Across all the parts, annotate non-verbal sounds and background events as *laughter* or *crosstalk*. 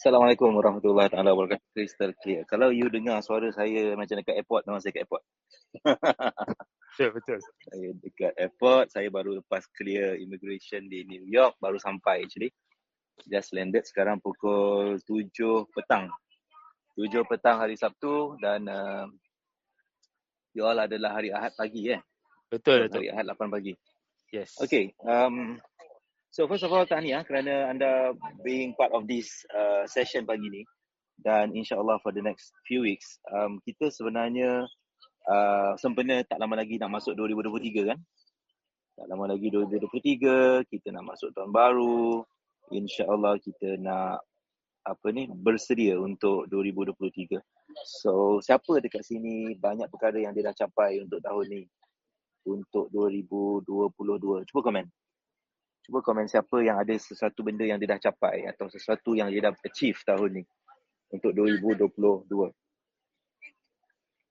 Assalamualaikum warahmatullahi taala wabarakatuh. Crystal clear. Kalau you dengar suara saya macam dekat airport, memang saya dekat airport. *laughs* betul, betul. Saya dekat airport, saya baru lepas clear immigration di New York, baru sampai actually. Just landed sekarang pukul 7 petang. 7 petang hari Sabtu dan uh, you all adalah hari Ahad pagi eh. Betul, betul. Hari Ahad 8 pagi. Yes. Okay, um, So first of all tahniah kerana anda being part of this uh, session pagi ni dan insyaAllah for the next few weeks um, kita sebenarnya uh, sempena tak lama lagi nak masuk 2023 kan? Tak lama lagi 2023 kita nak masuk tahun baru insyaAllah kita nak apa ni bersedia untuk 2023 so siapa dekat sini banyak perkara yang dia dah capai untuk tahun ni? Untuk 2022 cuba komen cuba komen siapa yang ada sesuatu benda yang dia dah capai atau sesuatu yang dia dah achieve tahun ni untuk 2022.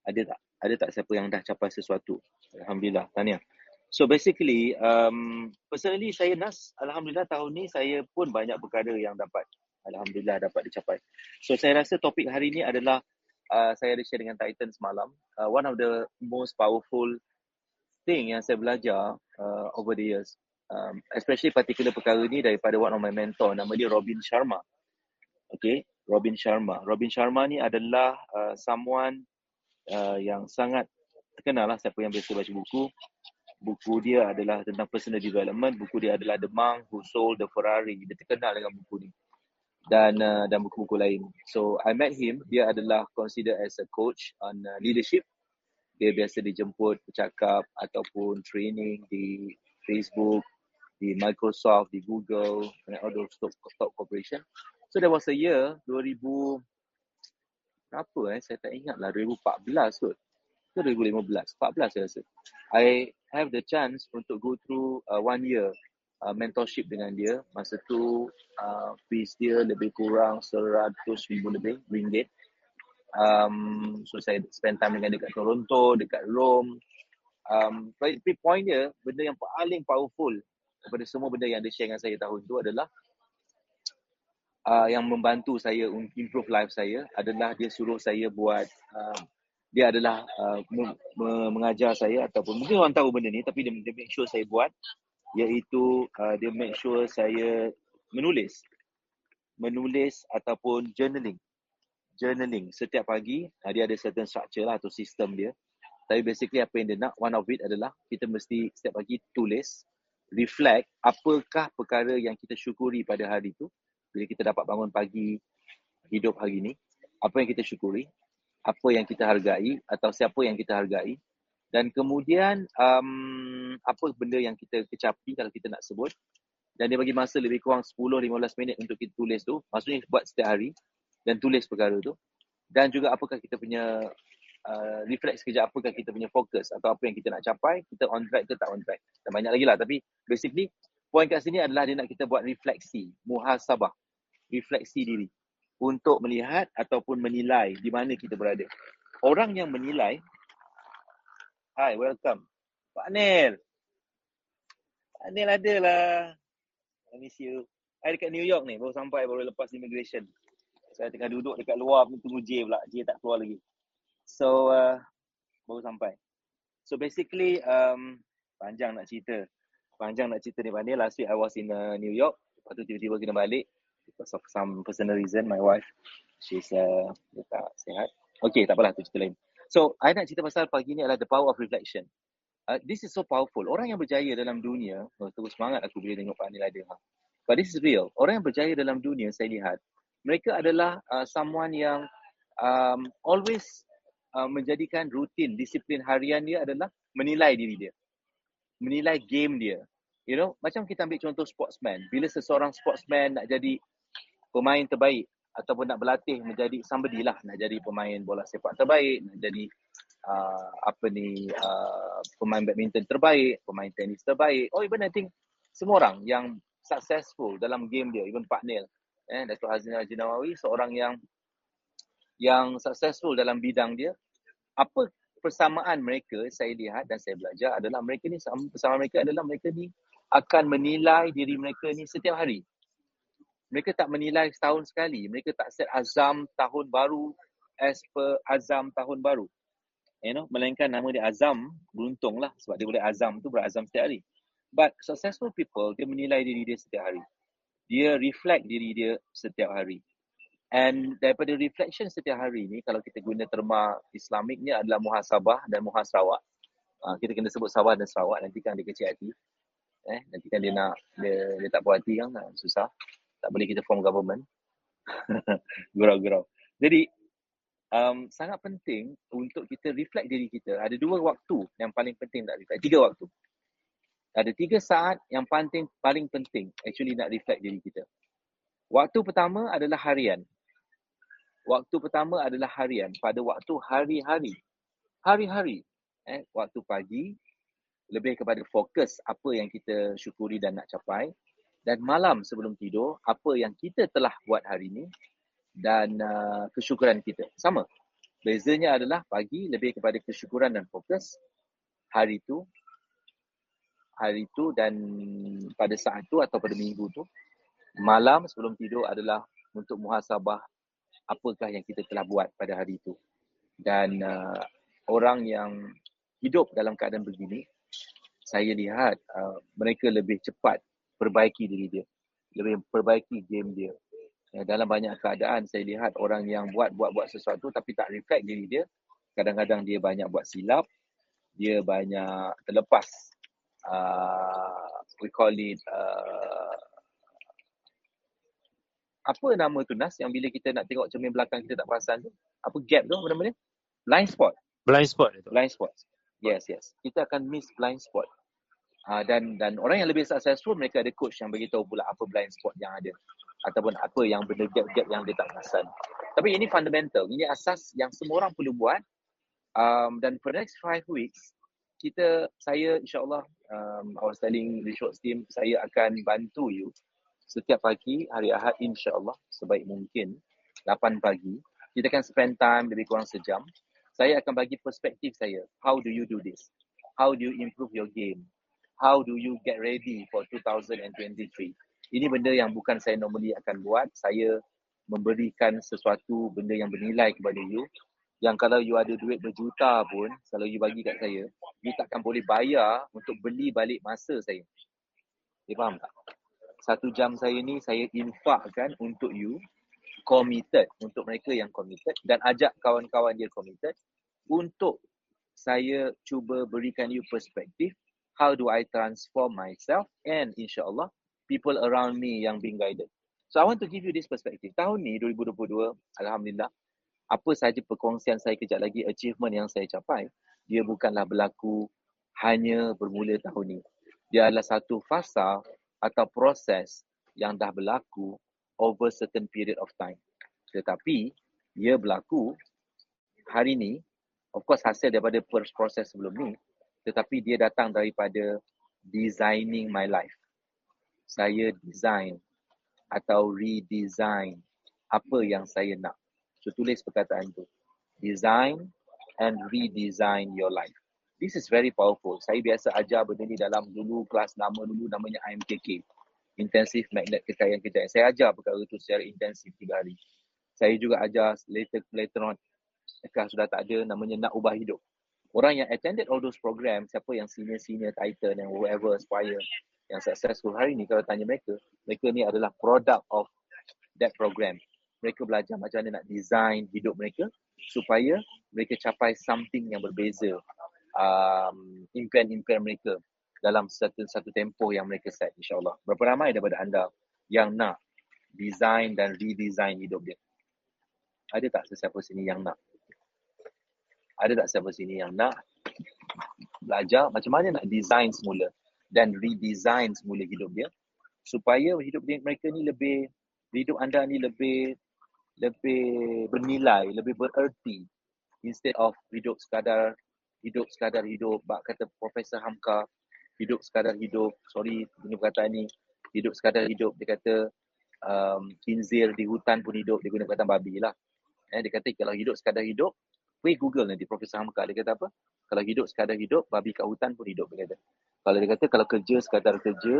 Ada tak? Ada tak siapa yang dah capai sesuatu? Alhamdulillah, tanya. So basically, um, personally saya nas, Alhamdulillah tahun ni saya pun banyak perkara yang dapat. Alhamdulillah dapat dicapai. So saya rasa topik hari ni adalah uh, saya ada share dengan Titan semalam. Uh, one of the most powerful thing yang saya belajar uh, over the years um, especially particular perkara ni daripada one of my mentor nama dia Robin Sharma. Okay, Robin Sharma. Robin Sharma ni adalah uh, someone uh, yang sangat terkenal lah siapa yang biasa baca buku. Buku dia adalah tentang personal development. Buku dia adalah The Monk Who Sold the Ferrari. Dia terkenal dengan buku ni. Dan uh, dan buku-buku lain. So I met him. Dia adalah considered as a coach on uh, leadership. Dia biasa dijemput bercakap ataupun training di Facebook, di Microsoft, di Google, and all those top, top corporation. So there was a year 2000 apa eh saya tak ingat lah 2014 kot. Ke 2015, 14 saya rasa. I have the chance untuk go through uh, one year uh, mentorship dengan dia. Masa tu uh, fees dia lebih kurang 100 ribu lebih ringgit. Um, so saya spend time dengan dekat Toronto, dekat Rome. Um, point dia, benda yang paling powerful kepada semua benda yang dia share dengan saya tahun tu adalah uh, yang membantu saya improve life saya adalah dia suruh saya buat uh, dia adalah uh, mengajar saya ataupun mungkin orang tahu benda ni tapi dia, dia make sure saya buat iaitu uh, dia make sure saya menulis. Menulis ataupun journaling. Journaling. Setiap pagi uh, dia ada certain structure lah atau sistem dia. Tapi basically apa yang dia nak one of it adalah kita mesti setiap pagi tulis reflect apakah perkara yang kita syukuri pada hari itu bila kita dapat bangun pagi hidup hari ini apa yang kita syukuri apa yang kita hargai atau siapa yang kita hargai. Dan kemudian um, apa benda yang kita kecapi kalau kita nak sebut. Dan dia bagi masa lebih kurang 10-15 minit untuk kita tulis tu. Maksudnya buat setiap hari dan tulis perkara tu. Dan juga apakah kita punya uh, reflect sekejap apakah kita punya fokus atau apa yang kita nak capai, kita on track ke tak on track. Dan banyak lagi lah. Tapi basically, point kat sini adalah dia nak kita buat refleksi, muhasabah, refleksi diri untuk melihat ataupun menilai di mana kita berada. Orang yang menilai, hi, welcome. Pak Nel. Pak Nel ada lah. I miss you. I dekat New York ni, baru sampai, baru lepas immigration. Saya tengah duduk dekat luar, tunggu J pula. J tak keluar lagi. So uh, baru sampai. So basically um, panjang nak cerita. Panjang nak cerita ni pandai. Last week I was in uh, New York. Lepas tu tiba-tiba kena balik. Because of some personal reason. My wife, she's uh, dia tak sihat. Okay, tak apalah tu cerita lain. So, I nak cerita pasal pagi ni adalah the power of reflection. Uh, this is so powerful. Orang yang berjaya dalam dunia, oh, terus semangat aku bila tengok Pak Anil ada. But this is real. Orang yang berjaya dalam dunia, saya lihat, mereka adalah uh, someone yang um, always uh, menjadikan rutin disiplin harian dia adalah menilai diri dia. Menilai game dia. You know, macam kita ambil contoh sportsman. Bila seseorang sportsman nak jadi pemain terbaik ataupun nak berlatih menjadi somebody lah nak jadi pemain bola sepak terbaik, nak jadi uh, apa ni uh, pemain badminton terbaik, pemain tenis terbaik. Oh even I think semua orang yang successful dalam game dia, even Pak Neil, eh Dato' Hazin Al-Jinawawi, seorang yang yang successful dalam bidang dia, apa persamaan mereka saya lihat dan saya belajar adalah mereka ni persamaan mereka adalah mereka ni akan menilai diri mereka ni setiap hari. Mereka tak menilai setahun sekali. Mereka tak set azam tahun baru as per azam tahun baru. You know, melainkan nama dia azam, beruntung lah sebab dia boleh azam tu berazam setiap hari. But successful people, dia menilai diri dia setiap hari. Dia reflect diri dia setiap hari. And daripada reflection setiap hari ni, kalau kita guna terma Islamik ni adalah muhasabah dan muhasrawak. Uh, kita kena sebut Sabah dan Sarawak, nanti kan dia kecil hati. Eh, nanti kan dia nak, dia, dia tak puas hati kan, susah. Tak boleh kita form government. *laughs* Gurau-gurau. Jadi, um, sangat penting untuk kita reflect diri kita. Ada dua waktu yang paling penting nak reflect. Tiga waktu. Ada tiga saat yang paling paling penting actually nak reflect diri kita. Waktu pertama adalah harian. Waktu pertama adalah harian. Pada waktu hari-hari. Hari-hari. Eh, waktu pagi lebih kepada fokus apa yang kita syukuri dan nak capai. Dan malam sebelum tidur apa yang kita telah buat hari ini. Dan uh, kesyukuran kita. Sama. Bezanya adalah pagi lebih kepada kesyukuran dan fokus. Hari itu hari itu dan pada saat itu atau pada minggu tu. Malam sebelum tidur adalah untuk muhasabah apakah yang kita telah buat pada hari itu dan uh, orang yang hidup dalam keadaan begini, saya lihat uh, mereka lebih cepat perbaiki diri dia. Lebih perbaiki game dia. Ya, dalam banyak keadaan saya lihat orang yang buat-buat-buat sesuatu tapi tak reflect diri dia. Kadang-kadang dia banyak buat silap. Dia banyak terlepas. Uh, we call it uh, apa nama tu Nas yang bila kita nak tengok cermin belakang kita tak perasan tu? Apa gap tu apa nama dia? Blind spot. Blind spot itu. Blind spot. Yes, yes. Kita akan miss blind spot. Uh, dan dan orang yang lebih successful mereka ada coach yang beritahu pula apa blind spot yang ada ataupun apa yang benda gap-gap yang dia tak perasan. Tapi ini fundamental. Ini asas yang semua orang perlu buat. Um, dan for the next five weeks, kita, saya insyaAllah, um, I was telling team, saya akan bantu you setiap pagi, hari Ahad insyaAllah, sebaik mungkin, 8 pagi. Kita akan spend time lebih kurang sejam saya akan bagi perspektif saya. How do you do this? How do you improve your game? How do you get ready for 2023? Ini benda yang bukan saya normally akan buat. Saya memberikan sesuatu benda yang bernilai kepada you. Yang kalau you ada duit berjuta pun, kalau you bagi kat saya, you takkan boleh bayar untuk beli balik masa saya. You faham tak? Satu jam saya ni, saya infakkan untuk you committed untuk mereka yang committed dan ajak kawan-kawan dia committed untuk saya cuba berikan you perspektif how do I transform myself and insyaAllah people around me yang being guided. So I want to give you this perspective. Tahun ni 2022, Alhamdulillah, apa sahaja perkongsian saya kejap lagi, achievement yang saya capai, dia bukanlah berlaku hanya bermula tahun ni. Dia adalah satu fasa atau proses yang dah berlaku over certain period of time. Tetapi ia berlaku hari ni, of course hasil daripada proses sebelum ni, tetapi dia datang daripada designing my life. Saya design atau redesign apa yang saya nak. So tulis perkataan tu. Design and redesign your life. This is very powerful. Saya biasa ajar benda ni dalam dulu kelas nama dulu namanya IMKK intensif magnet kekayaan kejayaan. Saya ajar perkara itu secara intensif tiga hari. Saya juga ajar later, later on, kalau sudah tak ada, namanya nak ubah hidup. Orang yang attended all those program, siapa yang senior-senior title and whoever aspire yang successful hari ni, kalau tanya mereka, mereka ni adalah product of that program. Mereka belajar macam mana nak design hidup mereka supaya mereka capai something yang berbeza um, impian-impian mereka dalam satu satu tempoh yang mereka set insyaallah. Berapa ramai daripada anda yang nak design dan redesign hidup dia? Ada tak sesiapa sini yang nak? Ada tak sesiapa sini yang nak belajar macam mana nak design semula dan redesign semula hidup dia supaya hidup dia, mereka ni lebih hidup anda ni lebih lebih bernilai, lebih bererti instead of hidup sekadar hidup sekadar hidup bak kata Profesor Hamka hidup sekadar hidup sorry guna perkataan ni hidup sekadar hidup dia kata um, kinzir di hutan pun hidup dia guna perkataan babi lah. Eh, dia kata kalau hidup sekadar hidup pergi google nanti Profesor Hamka dia kata apa? Kalau hidup sekadar hidup babi kat hutan pun hidup dia kata. Kalau dia kata kalau kerja sekadar kerja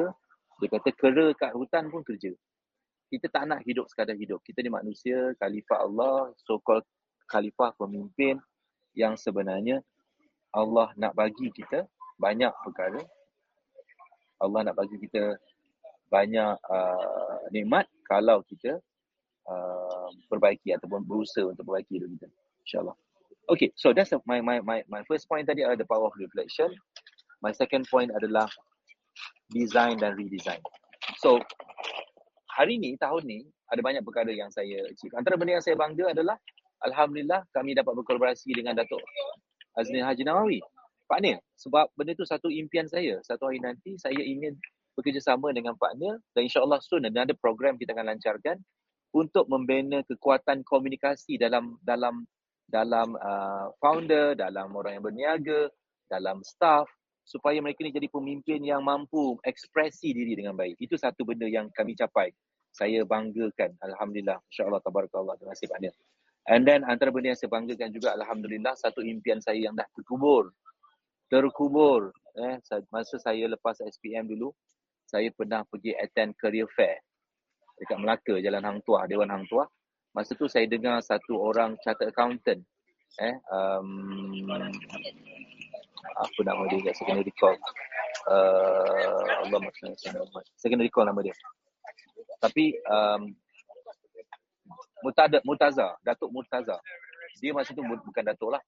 dia kata kera kat hutan pun kerja. Kita tak nak hidup sekadar hidup. Kita ni manusia, khalifah Allah, so-called khalifah pemimpin yang sebenarnya Allah nak bagi kita banyak perkara. Allah nak bagi kita banyak uh, nikmat kalau kita uh, perbaiki ataupun berusaha untuk perbaiki hidup kita. InsyaAllah. Okay, so that's my my my my first point tadi adalah the power of reflection. My second point adalah design dan redesign. So, hari ni, tahun ni, ada banyak perkara yang saya achieve. Antara benda yang saya bangga adalah, Alhamdulillah kami dapat berkolaborasi dengan Datuk Aznin Haji Nawawi. Pak Nil, sebab benda tu satu impian saya. Satu hari nanti saya ingin bekerjasama dengan Pak Nil dan insyaAllah soon dan ada program kita akan lancarkan untuk membina kekuatan komunikasi dalam dalam dalam uh, founder, dalam orang yang berniaga, dalam staff supaya mereka ni jadi pemimpin yang mampu ekspresi diri dengan baik. Itu satu benda yang kami capai. Saya banggakan. Alhamdulillah. InsyaAllah. Tabarakallah. Terima kasih Pak Nil. And then antara benda yang saya banggakan juga Alhamdulillah satu impian saya yang dah terkubur. Terkubur. Eh, masa saya lepas SPM dulu, saya pernah pergi attend career fair dekat Melaka, Jalan Hang Tuah, Dewan Hang Tuah. Masa tu saya dengar satu orang chartered accountant eh um, apa nama dia kat second recall uh, Allah maksudnya second recall nama dia tapi um, Mutada, Mutaza, Datuk Murtaza. Dia masa tu bukan Datuk lah.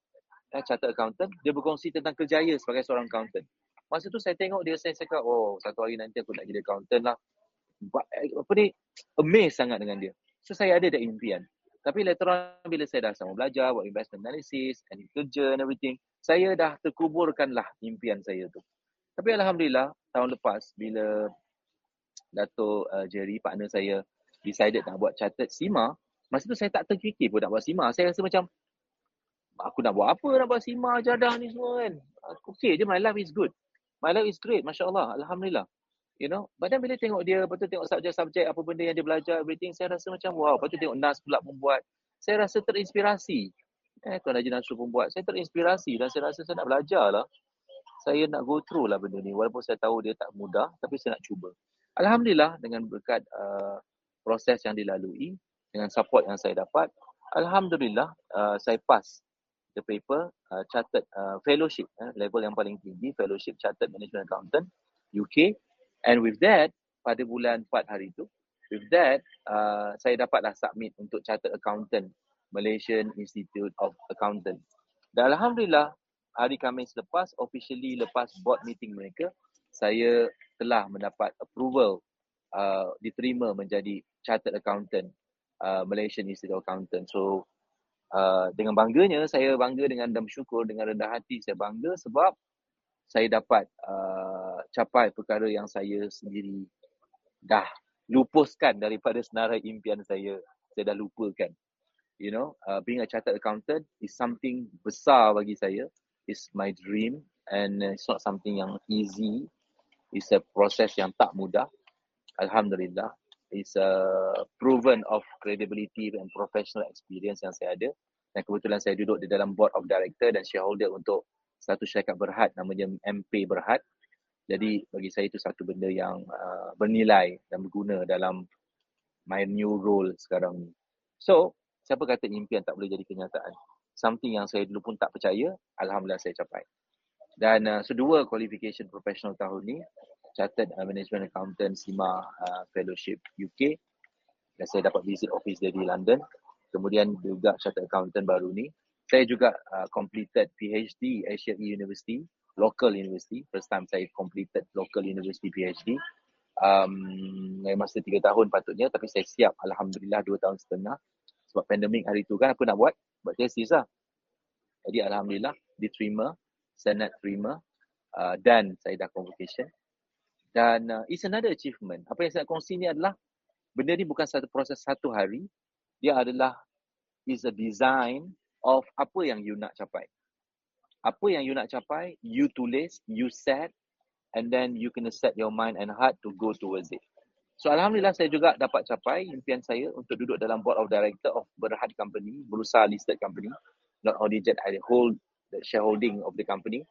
Eh, chartered accountant. Dia berkongsi tentang kerjaya sebagai seorang accountant. Masa tu saya tengok dia, saya cakap, oh satu hari nanti aku nak jadi accountant lah. Apa ni, amazed sangat dengan dia. So saya ada that impian. Tapi later on bila saya dah sama belajar, buat investment analysis, and kerja and everything, saya dah terkuburkanlah impian saya tu. Tapi Alhamdulillah, tahun lepas bila Dato' uh, Jerry, partner saya, decided nak buat chartered SIMA, masa tu saya tak terfikir pun nak buat SIMA. Saya rasa macam, aku nak buat apa nak buat SIMA, jadah ni semua kan. Okay je, my life is good. My life is great, Masya Allah. Alhamdulillah. You know, then bila tengok dia, lepas tu tengok subjek-subjek apa benda yang dia belajar, everything, saya rasa macam wow. Lepas tu tengok Nas pula membuat, saya rasa terinspirasi. Eh, Tuan Haji Nasrul pun buat. Saya terinspirasi dan saya rasa saya nak belajar lah. Saya nak go through lah benda ni. Walaupun saya tahu dia tak mudah, tapi saya nak cuba. Alhamdulillah dengan berkat uh, proses yang dilalui, dengan support yang saya dapat, Alhamdulillah uh, saya pass the paper, uh, chartered uh, fellowship, eh, level yang paling tinggi, fellowship chartered management accountant, UK. And with that, pada bulan 4 hari itu, with that, uh, saya dapatlah submit untuk chartered accountant Malaysian Institute of Accountant. Dan Alhamdulillah, hari Khamis lepas, officially lepas board meeting mereka, saya telah mendapat approval uh, diterima menjadi Chartered Accountant uh, Malaysian Institute of Accountant. So, uh, dengan bangganya, saya bangga dengan dan bersyukur dengan rendah hati. Saya bangga sebab saya dapat uh, capai perkara yang saya sendiri dah lupuskan daripada senarai impian saya. Saya dah lupakan you know, uh, being a chartered accountant is something besar bagi saya. It's my dream and it's not something yang easy. It's a process yang tak mudah. Alhamdulillah. It's a proven of credibility and professional experience yang saya ada. Dan kebetulan saya duduk di dalam board of director dan shareholder untuk satu syarikat berhad namanya MP Berhad. Jadi bagi saya itu satu benda yang uh, bernilai dan berguna dalam my new role sekarang ni. So, siapa kata impian tak boleh jadi kenyataan? Something yang saya dulu pun tak percaya, Alhamdulillah saya capai. Dan uh, so dua qualification professional tahun ni, Chartered uh, Management Accountant SIMA uh, Fellowship UK. Dan saya dapat visit office dia di London. Kemudian juga Chartered Accountant baru ni. Saya juga uh, completed PhD Asia University, local university. First time saya completed local university PhD. Um, masa tiga tahun patutnya tapi saya siap Alhamdulillah dua tahun setengah sebab pandemik hari tu kan apa nak buat buat tesis lah jadi Alhamdulillah diterima senat terima uh, dan saya dah convocation dan uh, it's another achievement. Apa yang saya kongsi ni adalah benda ni bukan satu proses satu hari. Dia adalah is a design of apa yang you nak capai. Apa yang you nak capai you tulis you set and then you kena set your mind and heart to go towards it. So Alhamdulillah saya juga dapat capai impian saya untuk duduk dalam board of director of Berhad Company, berusaha listed company. Not only that I hold the shareholding of the company,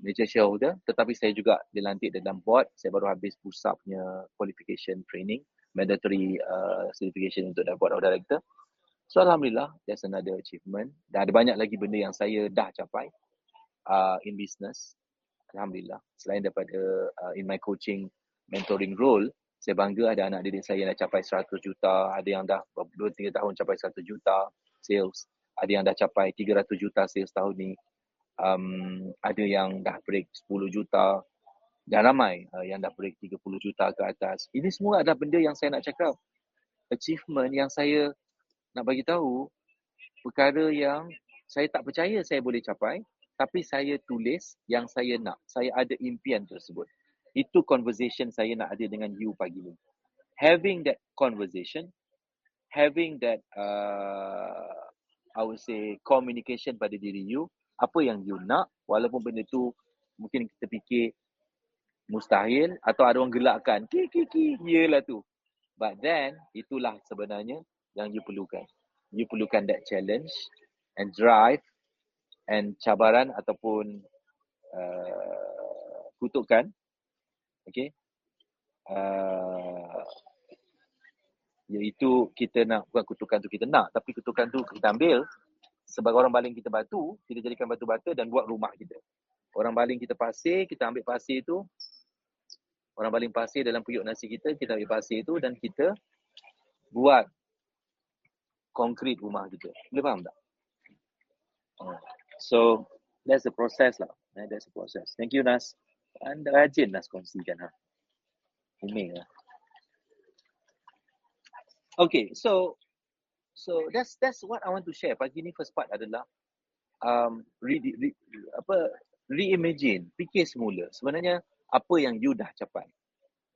major shareholder, tetapi saya juga dilantik dalam board. Saya baru habis pusat punya qualification training mandatory uh, certification untuk dapat board of director. So Alhamdulillah, that's another achievement. Dan ada banyak lagi benda yang saya dah capai uh, in business. Alhamdulillah. Selain daripada uh, in my coaching mentoring role, saya bangga ada anak didik saya yang dah capai 100 juta, ada yang dah 2-3 tahun capai 1 juta sales, ada yang dah capai 300 juta sales tahun ni, um, ada yang dah break 10 juta, dan ramai uh, yang dah break 30 juta ke atas. Ini semua adalah benda yang saya nak cakap. Achievement yang saya nak bagi tahu perkara yang saya tak percaya saya boleh capai tapi saya tulis yang saya nak. Saya ada impian tersebut. Itu conversation saya nak ada dengan you pagi ni. Having that conversation, having that uh, I would say communication pada diri you, apa yang you nak walaupun benda tu mungkin kita fikir mustahil atau ada orang gelakkan. Ki ki ki, iyalah tu. But then itulah sebenarnya yang you perlukan. You perlukan that challenge and drive and cabaran ataupun uh, kutukan. Okay. Uh, iaitu kita nak, bukan kutukan tu kita nak, tapi kutukan tu kita ambil sebagai orang baling kita batu, kita jadikan batu bata dan buat rumah kita. Orang baling kita pasir, kita ambil pasir tu, orang baling pasir dalam periuk nasi kita, kita ambil pasir tu dan kita buat konkrit rumah kita. Boleh faham tak? Uh, so, that's the process lah. Eh, that's the process. Thank you, Nas. Anda rajin Nas kongsikan. Ha? Ini lah. Okay, so so that's that's what I want to share. Pagi ni first part adalah um, re, re, apa reimagine, fikir semula. Sebenarnya apa yang you dah capai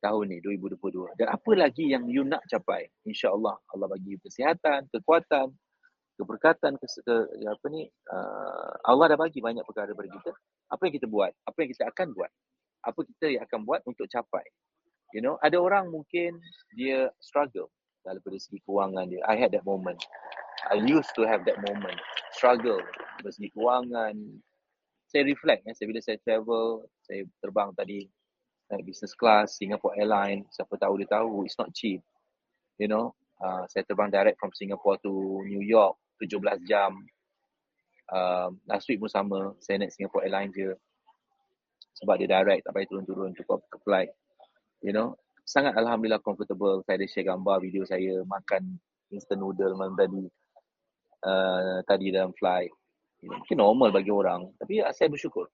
tahun ni 2022 dan apa lagi yang you nak capai? Insyaallah Allah bagi kesihatan kekuatan keberkatan ke, ke apa ni uh, Allah dah bagi banyak perkara kepada kita. Apa yang kita buat? Apa yang kita akan buat? Apa kita yang akan buat untuk capai? You know ada orang mungkin dia struggle dalam dari segi kewangan dia i had that moment i used to have that moment struggle dari segi kewangan saya reflect ya bila saya travel saya terbang tadi naik business class, Singapore Airlines, siapa tahu dia tahu, it's not cheap. You know, uh, saya terbang direct from Singapore to New York, 17 jam. Um, last week pun sama, saya naik Singapore Airlines je. Sebab dia direct, tak payah turun-turun untuk ke flight. You know, sangat Alhamdulillah comfortable. Saya ada share gambar video saya makan instant noodle malam tadi. Uh, tadi dalam flight. Mungkin normal bagi orang. Tapi uh, saya bersyukur.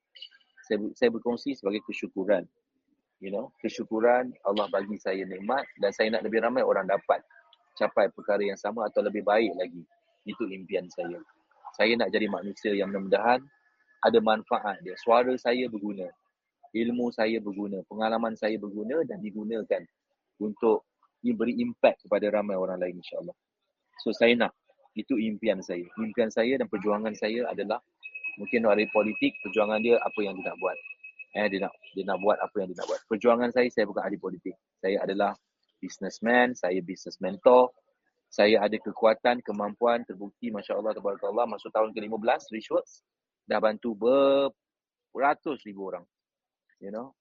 Saya, saya berkongsi sebagai kesyukuran you know, kesyukuran Allah bagi saya nikmat dan saya nak lebih ramai orang dapat capai perkara yang sama atau lebih baik lagi. Itu impian saya. Saya nak jadi manusia yang mudah-mudahan ada manfaat dia. Suara saya berguna. Ilmu saya berguna. Pengalaman saya berguna dan digunakan untuk beri impact kepada ramai orang lain insyaAllah. So saya nak. Itu impian saya. Impian saya dan perjuangan saya adalah mungkin dari politik, perjuangan dia apa yang dia nak buat eh dia nak dia nak buat apa yang dia nak buat. Perjuangan saya saya bukan ahli politik. Saya adalah businessman, saya business mentor. Saya ada kekuatan, kemampuan terbukti masya-Allah tabarakallah masuk tahun ke-15 Richworks dah bantu beratus ribu orang. You know.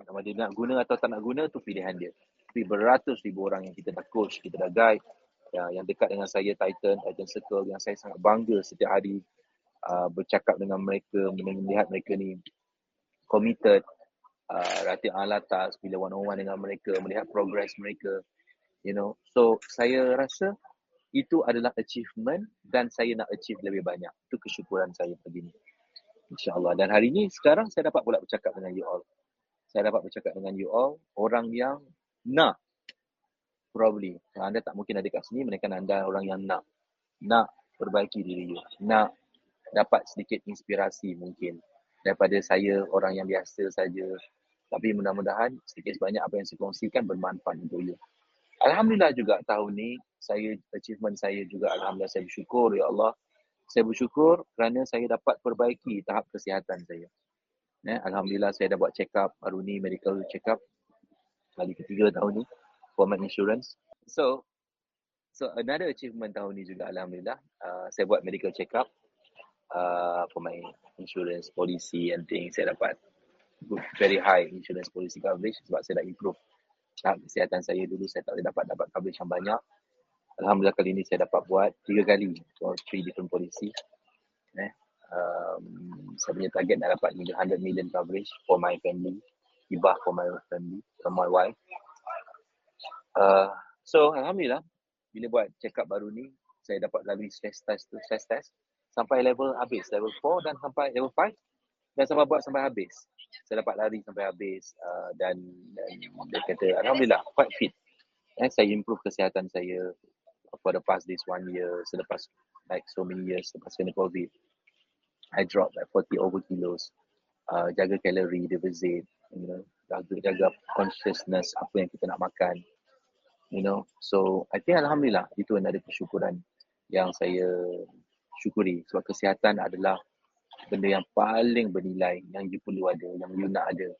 Kalau dia nak guna atau tak nak guna tu pilihan dia. Tapi beratus ribu orang yang kita dah coach, kita dah guide ya, yang dekat dengan saya Titan, Titan Circle yang saya sangat bangga setiap hari uh, bercakap dengan mereka, melihat mereka ni committed uh, Rati Alatas bila one on one dengan mereka melihat progress mereka you know so saya rasa itu adalah achievement dan saya nak achieve lebih banyak itu kesyukuran saya pagi ni insyaallah dan hari ni sekarang saya dapat pula bercakap dengan you all saya dapat bercakap dengan you all orang yang nak probably anda tak mungkin ada kat sini melainkan anda orang yang nak nak perbaiki diri you nak dapat sedikit inspirasi mungkin daripada saya orang yang biasa saja. Tapi mudah-mudahan sedikit sebanyak apa yang saya kongsikan bermanfaat untuk you. Alhamdulillah juga tahun ni saya achievement saya juga alhamdulillah saya bersyukur ya Allah. Saya bersyukur kerana saya dapat perbaiki tahap kesihatan saya. Ya, alhamdulillah saya dah buat check up baru ni medical check up kali ketiga tahun ni for my insurance. So so another achievement tahun ni juga alhamdulillah uh, saya buat medical check up uh, for my insurance policy and things saya dapat good, very high insurance policy coverage sebab saya dah improve tahap kesihatan saya dulu saya tak boleh dapat dapat coverage yang banyak. Alhamdulillah kali ini saya dapat buat tiga kali for three different policy. Eh, um, saya punya target nak dapat 100 million coverage for my family. Hibah for my family, for my wife. Uh, so Alhamdulillah, bila buat check up baru ni, saya dapat lalui stress test tu, stress test sampai level habis, level 4 dan sampai level 5 dan sampai buat sampai habis. Saya dapat lari sampai habis uh, dan, dan dia kata Alhamdulillah quite fit. Eh, saya improve kesihatan saya for the past this one year selepas like so many years selepas kena COVID. I dropped like 40 over kilos. Uh, jaga kalori, deficit, you know, jaga, jaga consciousness apa yang kita nak makan. You know, so I think Alhamdulillah itu ada kesyukuran yang saya syukuri sebab kesihatan adalah benda yang paling bernilai yang you perlu ada, yang you nak ada.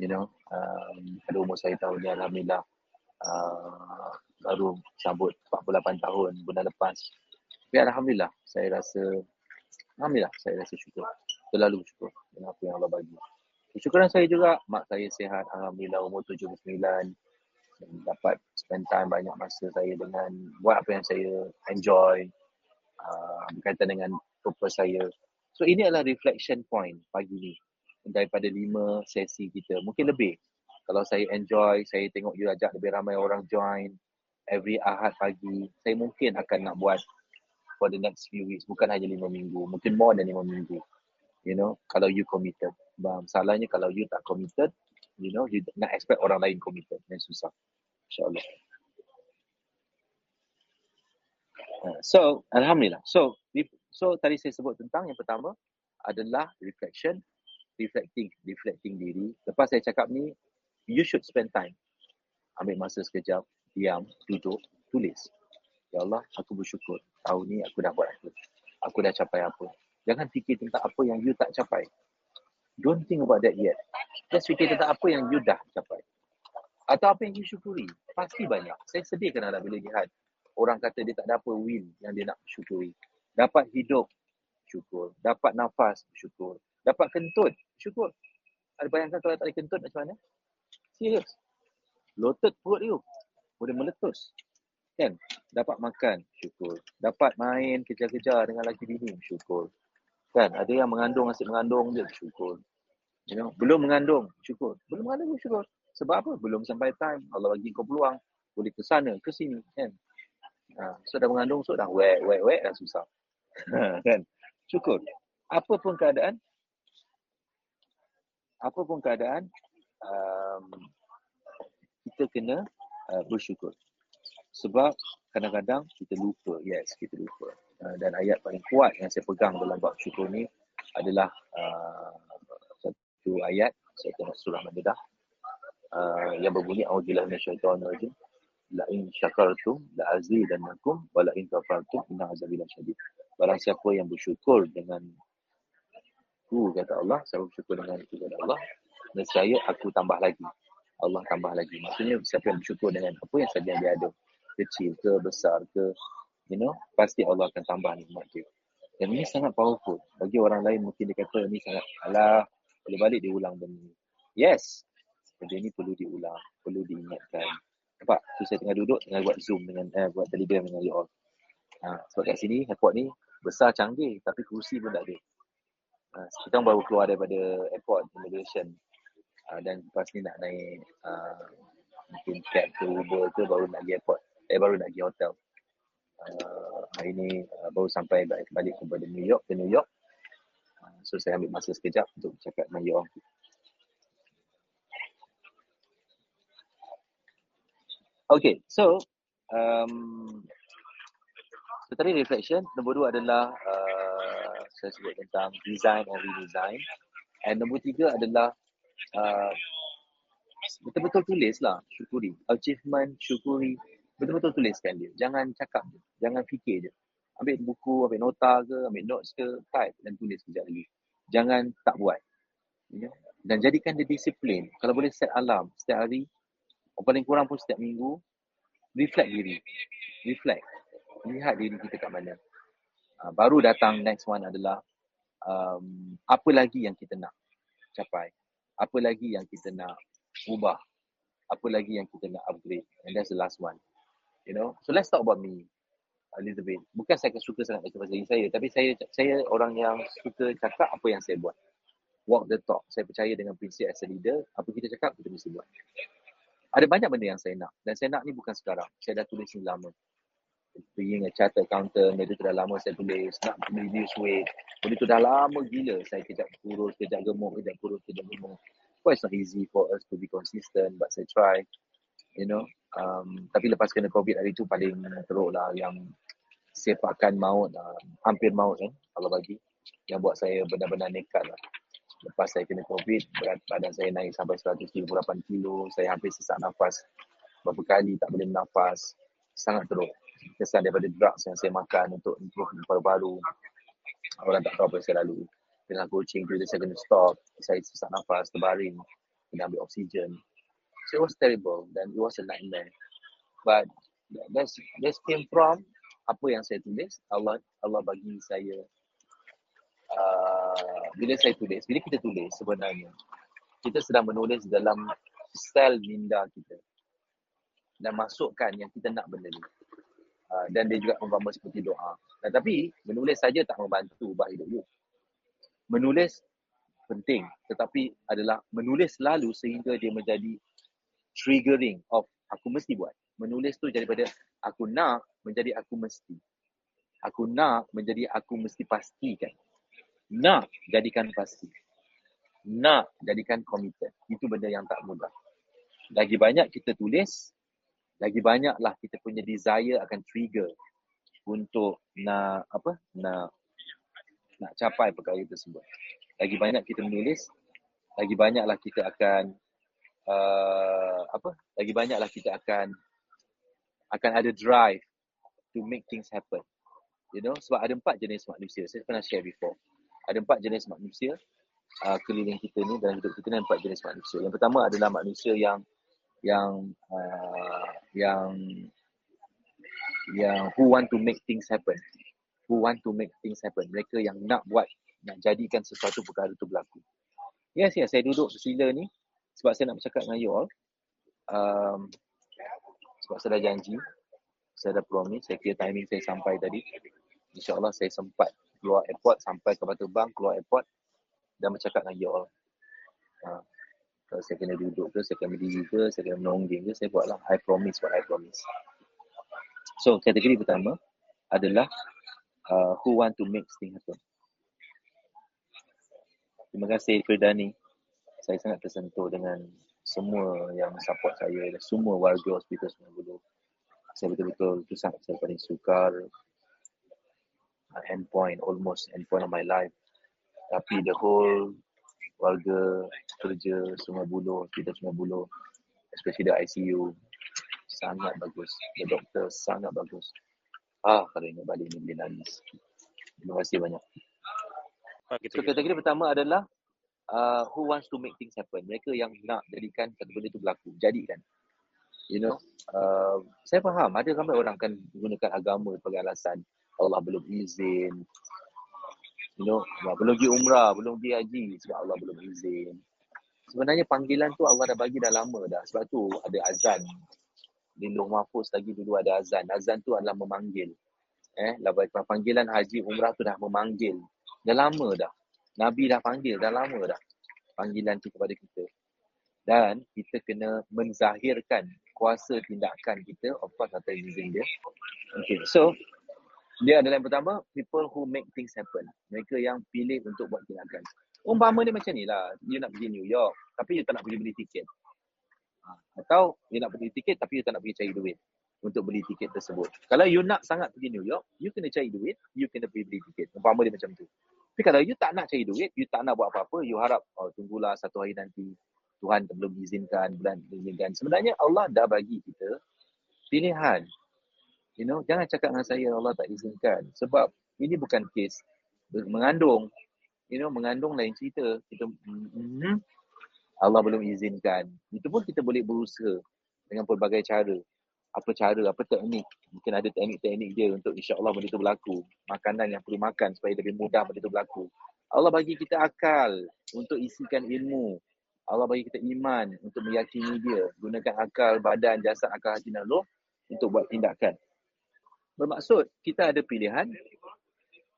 You know, um, pada umur saya tahun ni Alhamdulillah uh, baru sambut 48 tahun bulan lepas. Tapi Alhamdulillah saya rasa, Alhamdulillah saya rasa syukur. Terlalu syukur dengan apa yang Allah bagi. Kesyukuran saya juga, mak saya sihat Alhamdulillah umur 79 dan dapat spend time banyak masa saya dengan buat apa yang saya enjoy uh, berkaitan dengan purpose saya So ini adalah reflection point pagi ni daripada lima sesi kita. Mungkin lebih. Kalau saya enjoy, saya tengok you ajak lebih ramai orang join every Ahad pagi, saya mungkin akan nak buat for the next few weeks. Bukan hanya lima minggu. Mungkin more than lima minggu. You know, kalau you committed. Masalahnya kalau you tak committed, you know, you nak expect orang lain committed. Yang susah. InsyaAllah. Uh, so, Alhamdulillah. So, So tadi saya sebut tentang yang pertama adalah reflection, reflecting, reflecting diri. Lepas saya cakap ni, you should spend time. Ambil masa sekejap, diam, duduk, tulis. Ya Allah, aku bersyukur. Tahun ni aku dah buat apa. Aku dah capai apa. Jangan fikir tentang apa yang you tak capai. Don't think about that yet. Just fikir tentang apa yang you dah capai. Atau apa yang you syukuri. Pasti banyak. Saya sedih kerana bila lihat orang kata dia tak ada apa win yang dia nak syukuri. Dapat hidup, syukur. Dapat nafas, syukur. Dapat kentut, syukur. Ada bayangkan kalau tak ada kentut macam mana? Serius. Lotet perut you. Boleh meletus. Kan? Dapat makan, syukur. Dapat main kejar-kejar dengan laki bini, syukur. Kan? Ada yang mengandung, asyik mengandung dia, syukur. You know? Belum mengandung, syukur. Belum mengandung, syukur. Sebab apa? Belum sampai time. Allah bagi kau peluang. Boleh ke sana, ke sini. Kan? Ha, so dah mengandung, so dah wek, wek, wek, dah susah. *laughs* Ha, kan? Syukur. Apa pun keadaan, apa pun keadaan, um, kita kena uh, bersyukur. Sebab kadang-kadang kita lupa. Yes, kita lupa. Uh, dan ayat paling kuat yang saya pegang dalam bab syukur ni adalah uh, satu ayat, saya tengok surah Madedah, uh, yang berbunyi, A'udzubillah minasyaitonirrajim la in syakartum la azidannakum wa la in kafartum inna azabi lasyadid. Barang siapa yang bersyukur dengan ku kata Allah, saya bersyukur dengan itu kata Allah, nescaya aku tambah lagi. Allah tambah lagi. Maksudnya siapa yang bersyukur dengan apa yang saja dia ada, kecil ke besar ke, you know, pasti Allah akan tambah nikmat dia. Dan ini sangat powerful. Bagi orang lain mungkin dia kata ini sangat alah, boleh balik diulang benda ni. Yes, benda ni perlu diulang, perlu diingatkan. Nampak? So, saya tengah duduk, tengah buat Zoom dengan, eh, buat Telegram dengan you all. Ha, sebab kat sini, airport ni besar canggih, tapi kursi pun tak ada. Ha, kita baru keluar daripada airport, immigration. Ha, dan lepas ni nak naik uh, mungkin cab ke Uber ke, baru nak pergi airport. Eh, baru nak pergi hotel. Uh, hari ni uh, baru sampai balik, balik kepada New York, ke New York. Uh, so, saya ambil masa sekejap untuk cakap dengan you all. Okay, so um, so tadi reflection. Nombor dua adalah uh, saya sebut tentang design and redesign. And nombor tiga adalah uh, betul-betul tulis lah, syukuri. Achievement, syukuri. Betul-betul tuliskan dia. Jangan cakap je. Jangan fikir je. Ambil buku, ambil nota ke, ambil notes ke, type dan tulis sekejap lagi. Jangan tak buat. Ya? Dan jadikan dia disiplin. Kalau boleh set alarm setiap hari, paling kurang pun setiap minggu, reflect diri. Reflect. Lihat diri kita kat mana. Uh, baru datang next one adalah um, apa lagi yang kita nak capai. Apa lagi yang kita nak ubah. apa lagi yang kita nak upgrade. And that's the last one. You know, so let's talk about me a little bit. Bukan saya suka sangat diri saya, tapi saya saya orang yang suka cakap apa yang saya buat. Walk the talk. Saya percaya dengan prinsip as a leader, apa kita cakap, kita mesti buat. Ada banyak benda yang saya nak. Dan saya nak ni bukan sekarang. Saya dah tulis ni lama. Being a chartered accountant, benda tu dah lama saya tulis. Nak reduce weight. Benda tu dah lama gila. Saya kejap kurus, kejap gemuk, kejap kurus, kejap gemuk. Well, it's not easy for us to be consistent, but saya try. You know, um, tapi lepas kena COVID hari tu paling teruk lah yang sepakan maut, uh, hampir maut kan, kalau bagi. Yang buat saya benar-benar nekat lah. Lepas saya kena COVID, berat badan saya naik sampai 138 kilo. Saya hampir sesak nafas. Berapa kali tak boleh bernafas. Sangat teruk. Kesan daripada drugs yang saya makan untuk improve paru-paru. Orang tak tahu apa yang saya lalui. Dengan coaching tu, saya kena stop. Saya sesak nafas, terbaring. Kena ambil oksigen. So it was terrible. Dan it was a nightmare. But that's, that came from apa yang saya tulis. Allah Allah bagi saya uh, bila saya tulis, bila kita tulis sebenarnya, kita sedang menulis dalam sel minda kita dan masukkan yang kita nak benda ni. Uh, dan dia juga umpama seperti doa. Nah, tapi menulis saja tak membantu ubah hidup you. Menulis penting tetapi adalah menulis selalu sehingga dia menjadi triggering of aku mesti buat. Menulis tu daripada aku nak menjadi aku mesti. Aku nak menjadi aku mesti pastikan. Nak jadikan pasti. Nak jadikan committed. Itu benda yang tak mudah. Lagi banyak kita tulis, lagi banyaklah kita punya desire akan trigger untuk nak apa nak nak capai perkara tersebut. Lagi banyak kita menulis, lagi banyaklah kita akan uh, apa? Lagi banyaklah kita akan akan ada drive to make things happen. You know, sebab ada empat jenis manusia. Saya pernah share before. Ada empat jenis manusia uh, keliling kita ni dalam hidup kita ni empat jenis manusia. Yang pertama adalah manusia yang yang uh, yang yang who want to make things happen. Who want to make things happen. Mereka yang nak buat nak jadikan sesuatu perkara itu berlaku. Yes yes saya duduk bersila ni sebab saya nak bercakap dengan you all. Um, sebab saya dah janji saya dah promise saya kira timing saya sampai tadi. Insyaallah saya sempat keluar airport sampai ke Batu Bang keluar airport dan bercakap dengan you all. Uh, kalau saya kena duduk ke, saya kena berdiri ke, saya kena menongging ke, saya buatlah. I promise what I promise. So, kategori pertama adalah uh, who want to make things happen. Terima kasih Firdani. Saya sangat tersentuh dengan semua yang support saya dan semua warga hospital semua dulu. Saya betul-betul itu sangat saya paling sukar uh, endpoint, almost endpoint of my life. Tapi the whole warga kerja Sungai Buloh, kita Sungai Buloh, especially the ICU, sangat bagus. The doctor sangat bagus. Ah, kalau ingat balik ni boleh nangis. Terima kasih banyak. So, kategori pertama adalah uh, who wants to make things happen. Mereka yang nak jadikan satu benda itu berlaku. Jadikan. You know, uh, saya faham ada ramai orang akan menggunakan agama sebagai alasan Allah belum izin, you know, belum pergi umrah, belum pergi haji sebab Allah belum izin. Sebenarnya panggilan tu Allah dah bagi dah lama dah. Sebab tu ada azan. Di Luh Mahfuz lagi dulu ada azan. Azan tu adalah memanggil. Eh, lawan panggilan haji umrah tu dah memanggil. Dah lama dah. Nabi dah panggil, dah lama dah. Panggilan tu kepada kita. Dan kita kena menzahirkan kuasa tindakan kita. Of course, atas izin dia. Okay, so dia adalah yang pertama, people who make things happen. Mereka yang pilih untuk buat tindakan. Umpama dia macam ni lah. You nak pergi New York, tapi you tak nak pergi beli tiket. Ha, atau you nak pergi tiket, tapi you tak nak pergi cari duit untuk beli tiket tersebut. Kalau you nak sangat pergi New York, you kena cari duit, you kena pergi beli tiket. Umpama dia macam tu. Tapi kalau you tak nak cari duit, you tak nak buat apa-apa, you harap, oh, tunggulah satu hari nanti. Tuhan belum izinkan, bulan izinkan. Sebenarnya Allah dah bagi kita pilihan. You know, jangan cakap dengan saya Allah tak izinkan. Sebab ini bukan kes mengandung. You know mengandung lain cerita. Kita mm, Allah belum izinkan. Itu pun kita boleh berusaha dengan pelbagai cara. Apa cara apa teknik. Mungkin ada teknik-teknik dia untuk insya-Allah benda itu berlaku. Makanan yang perlu makan supaya lebih mudah benda itu berlaku. Allah bagi kita akal untuk isikan ilmu. Allah bagi kita iman untuk meyakini dia. Gunakan akal, badan, jasad, akal, hati dan roh untuk buat tindakan. Bermaksud kita ada pilihan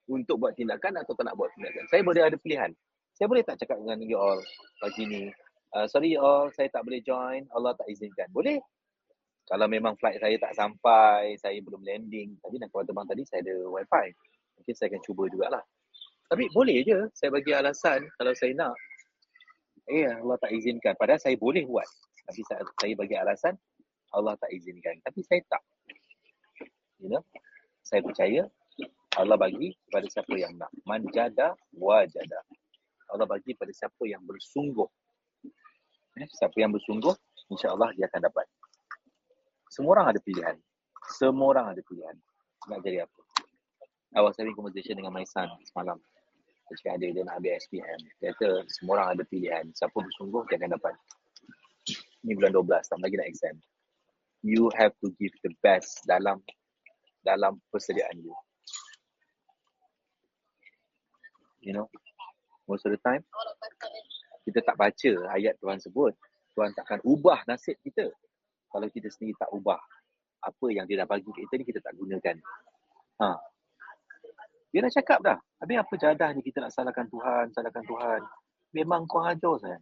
untuk buat tindakan atau tak nak buat tindakan. Saya boleh ada pilihan. Saya boleh tak cakap dengan you all pagi ni. Uh, sorry you all, saya tak boleh join. Allah tak izinkan. Boleh. Kalau memang flight saya tak sampai, saya belum landing. Tadi nak kawan terbang tadi saya ada wifi. Mungkin saya akan cuba jugalah. Tapi boleh je saya bagi alasan kalau saya nak. Eh Allah tak izinkan. Padahal saya boleh buat. Tapi saya, saya bagi alasan Allah tak izinkan. Tapi saya tak. You know? Saya percaya Allah bagi kepada siapa yang nak. Manjada wajada. Allah bagi pada siapa yang bersungguh. Eh, siapa yang bersungguh, insya-Allah dia akan dapat. Semua orang ada pilihan. Semua orang ada pilihan. Nak jadi apa? I was having conversation dengan my son semalam. Dia cakap ada dia nak ambil SPM. Dia kata semua orang ada pilihan. Siapa bersungguh dia akan dapat. Ini bulan 12, tak lagi nak exam. You have to give the best dalam dalam persediaan you. You know, most of the time, kita tak baca ayat Tuhan sebut. Tuhan takkan ubah nasib kita. Kalau kita sendiri tak ubah apa yang dia dah bagi kita ni, kita tak gunakan. Ha. Dia dah cakap dah. Habis apa jadah ni kita nak salahkan Tuhan, salahkan Tuhan. Memang kau ajar saya.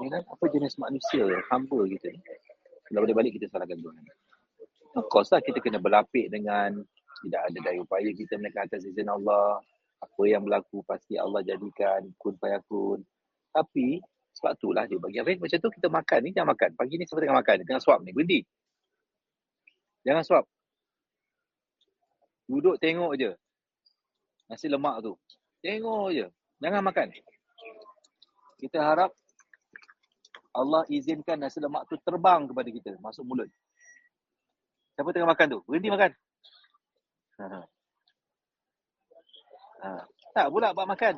Ya kan? Apa jenis manusia, hamba kita ni. Kalau balik-balik kita salahkan Tuhan. Of course lah kita kena berlapik dengan tidak ada daya upaya kita menekan atas izin Allah. Apa yang berlaku pasti Allah jadikan kun payakun. Tapi sebab itulah dia bagi apa macam tu kita makan ni jangan makan. Pagi ni siapa tengah makan? Tengah suap ni. Berhenti. Jangan suap. Duduk tengok je. Nasi lemak tu. Tengok je. Jangan makan. Kita harap Allah izinkan nasi lemak tu terbang kepada kita. Masuk mulut. Siapa tengah makan tu? Berhenti makan. Ha. Ha. Tak pula buat makan.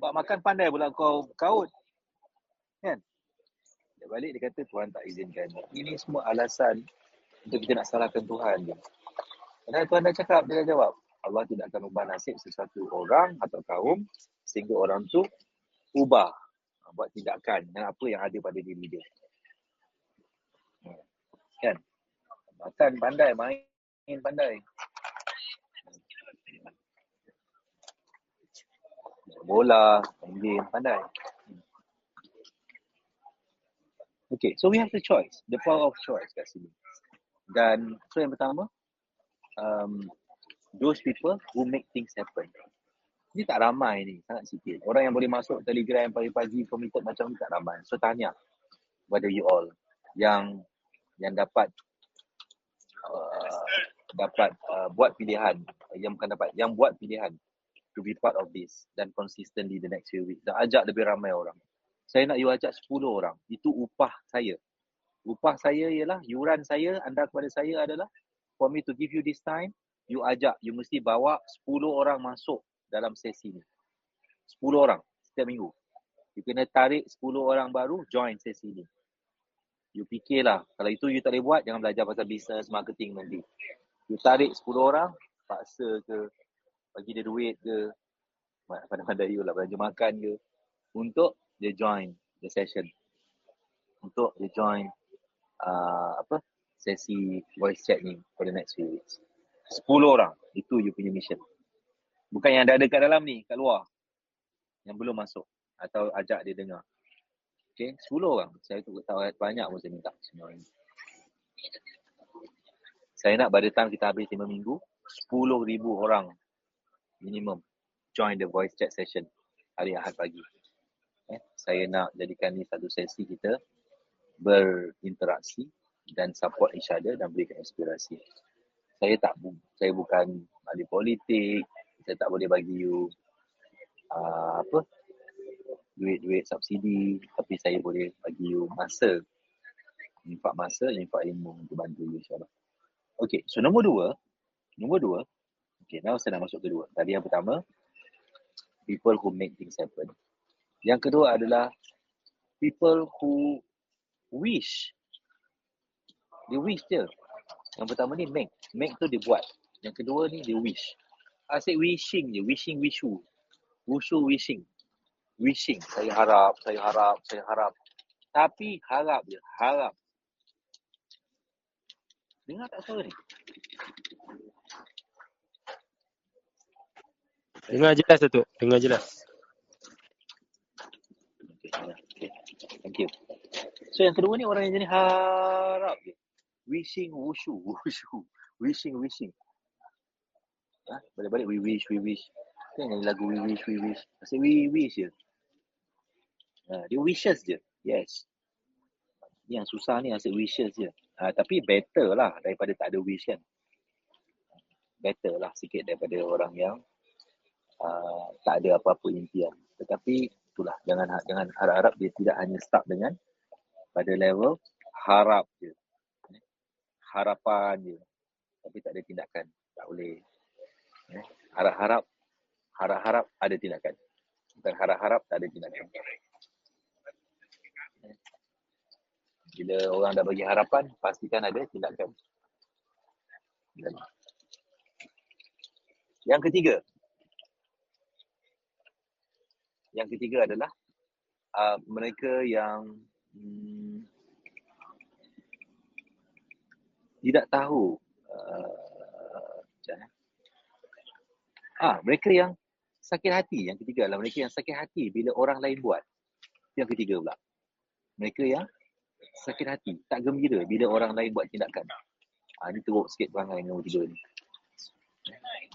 Buat makan pandai pula kau kaut. Kan? Dia balik dia kata Tuhan tak izinkan. Ini semua alasan untuk kita nak salahkan Tuhan. Kerana Tuhan dah cakap, dia dah jawab. Allah tidak akan ubah nasib sesuatu orang atau kaum sehingga orang tu ubah buat tindakan dengan apa yang ada pada diri dia. Kan? Makan pandai, main pandai. Bola, main pandai. Okay, so we have the choice. The power of choice kat sini. Dan so yang pertama, um, those people who make things happen. Ini tak ramai ni, sangat sikit. Orang yang boleh masuk telegram pagi-pagi committed macam ni tak ramai. So tanya kepada you all yang yang dapat dapat uh, buat pilihan yang bukan dapat yang buat pilihan to be part of this dan consistently the next few weeks dan ajak lebih ramai orang. Saya nak you ajak 10 orang. Itu upah saya. Upah saya ialah yuran saya anda kepada saya adalah for me to give you this time you ajak you mesti bawa 10 orang masuk dalam sesi ni. 10 orang setiap minggu. You kena tarik 10 orang baru join sesi ni. You fikirlah, kalau itu you tak boleh buat, jangan belajar pasal business, marketing nanti. You tarik 10 orang, paksa ke, bagi dia duit ke, pada-pada you lah, belanja makan ke, untuk dia join the session. Untuk dia join uh, apa sesi voice chat ni for the next few weeks. 10 orang itu you punya mission. Bukan yang ada dekat dalam ni kat luar. Yang belum masuk atau ajak dia dengar. Okay, 10 orang. Saya tahu banyak pun saya minta ini. Saya nak pada time kita habis 5 minggu, 10,000 orang minimum join the voice chat session hari Ahad pagi eh, saya nak jadikan ni satu sesi kita berinteraksi dan support each other dan berikan inspirasi. Saya tak saya bukan ahli politik, saya tak boleh bagi you uh, apa duit-duit subsidi tapi saya boleh bagi you masa infak masa, infak ilmu untuk bantu you insyaAllah. Okay, so nombor dua, nombor dua, okay, now saya nak masuk kedua. Tadi yang pertama, people who make things happen. Yang kedua adalah people who wish. Dia wish je. Yang pertama ni make. Make tu dia buat. Yang kedua ni dia wish. Asyik wishing je. Wishing, wishu. Wushu, wishing. wishing. Saya harap, saya harap, saya harap. Tapi harap je, harap. Dengar tak suara ni? Dengar jelas Datuk. Dengar jelas. Okay, okay. Thank you. So yang kedua ni orang yang jenis harap je. Wishing, wushu, wushu. Wishing, wishing. Ha? Balik-balik we wish, we wish. Kan nyanyi lagu we wish, we wish. Asyik we wish je. Ha, dia wishes je. Yes. Yang susah ni asyik wishes je. Ha, tapi better lah daripada tak ada wish kan. Better lah sikit daripada orang yang uh, tak ada apa-apa impian. Tetapi itulah jangan jangan harap-harap dia tidak hanya start dengan pada level harap je. Harapan je. Tapi tak ada tindakan. Tak boleh. Eh, harap-harap harap-harap ada tindakan. Bukan harap-harap tak ada tindakan. Eh, bila orang dah bagi harapan, pastikan ada tindakan. Yang ketiga. Yang ketiga adalah uh, mereka yang hmm, tidak tahu uh, ah mereka yang sakit hati yang ketiga adalah mereka yang sakit hati bila orang lain buat yang ketiga pula mereka yang sakit hati tak gembira bila orang lain buat tindakan ah ini teruk sikit perangai nombor tiga ni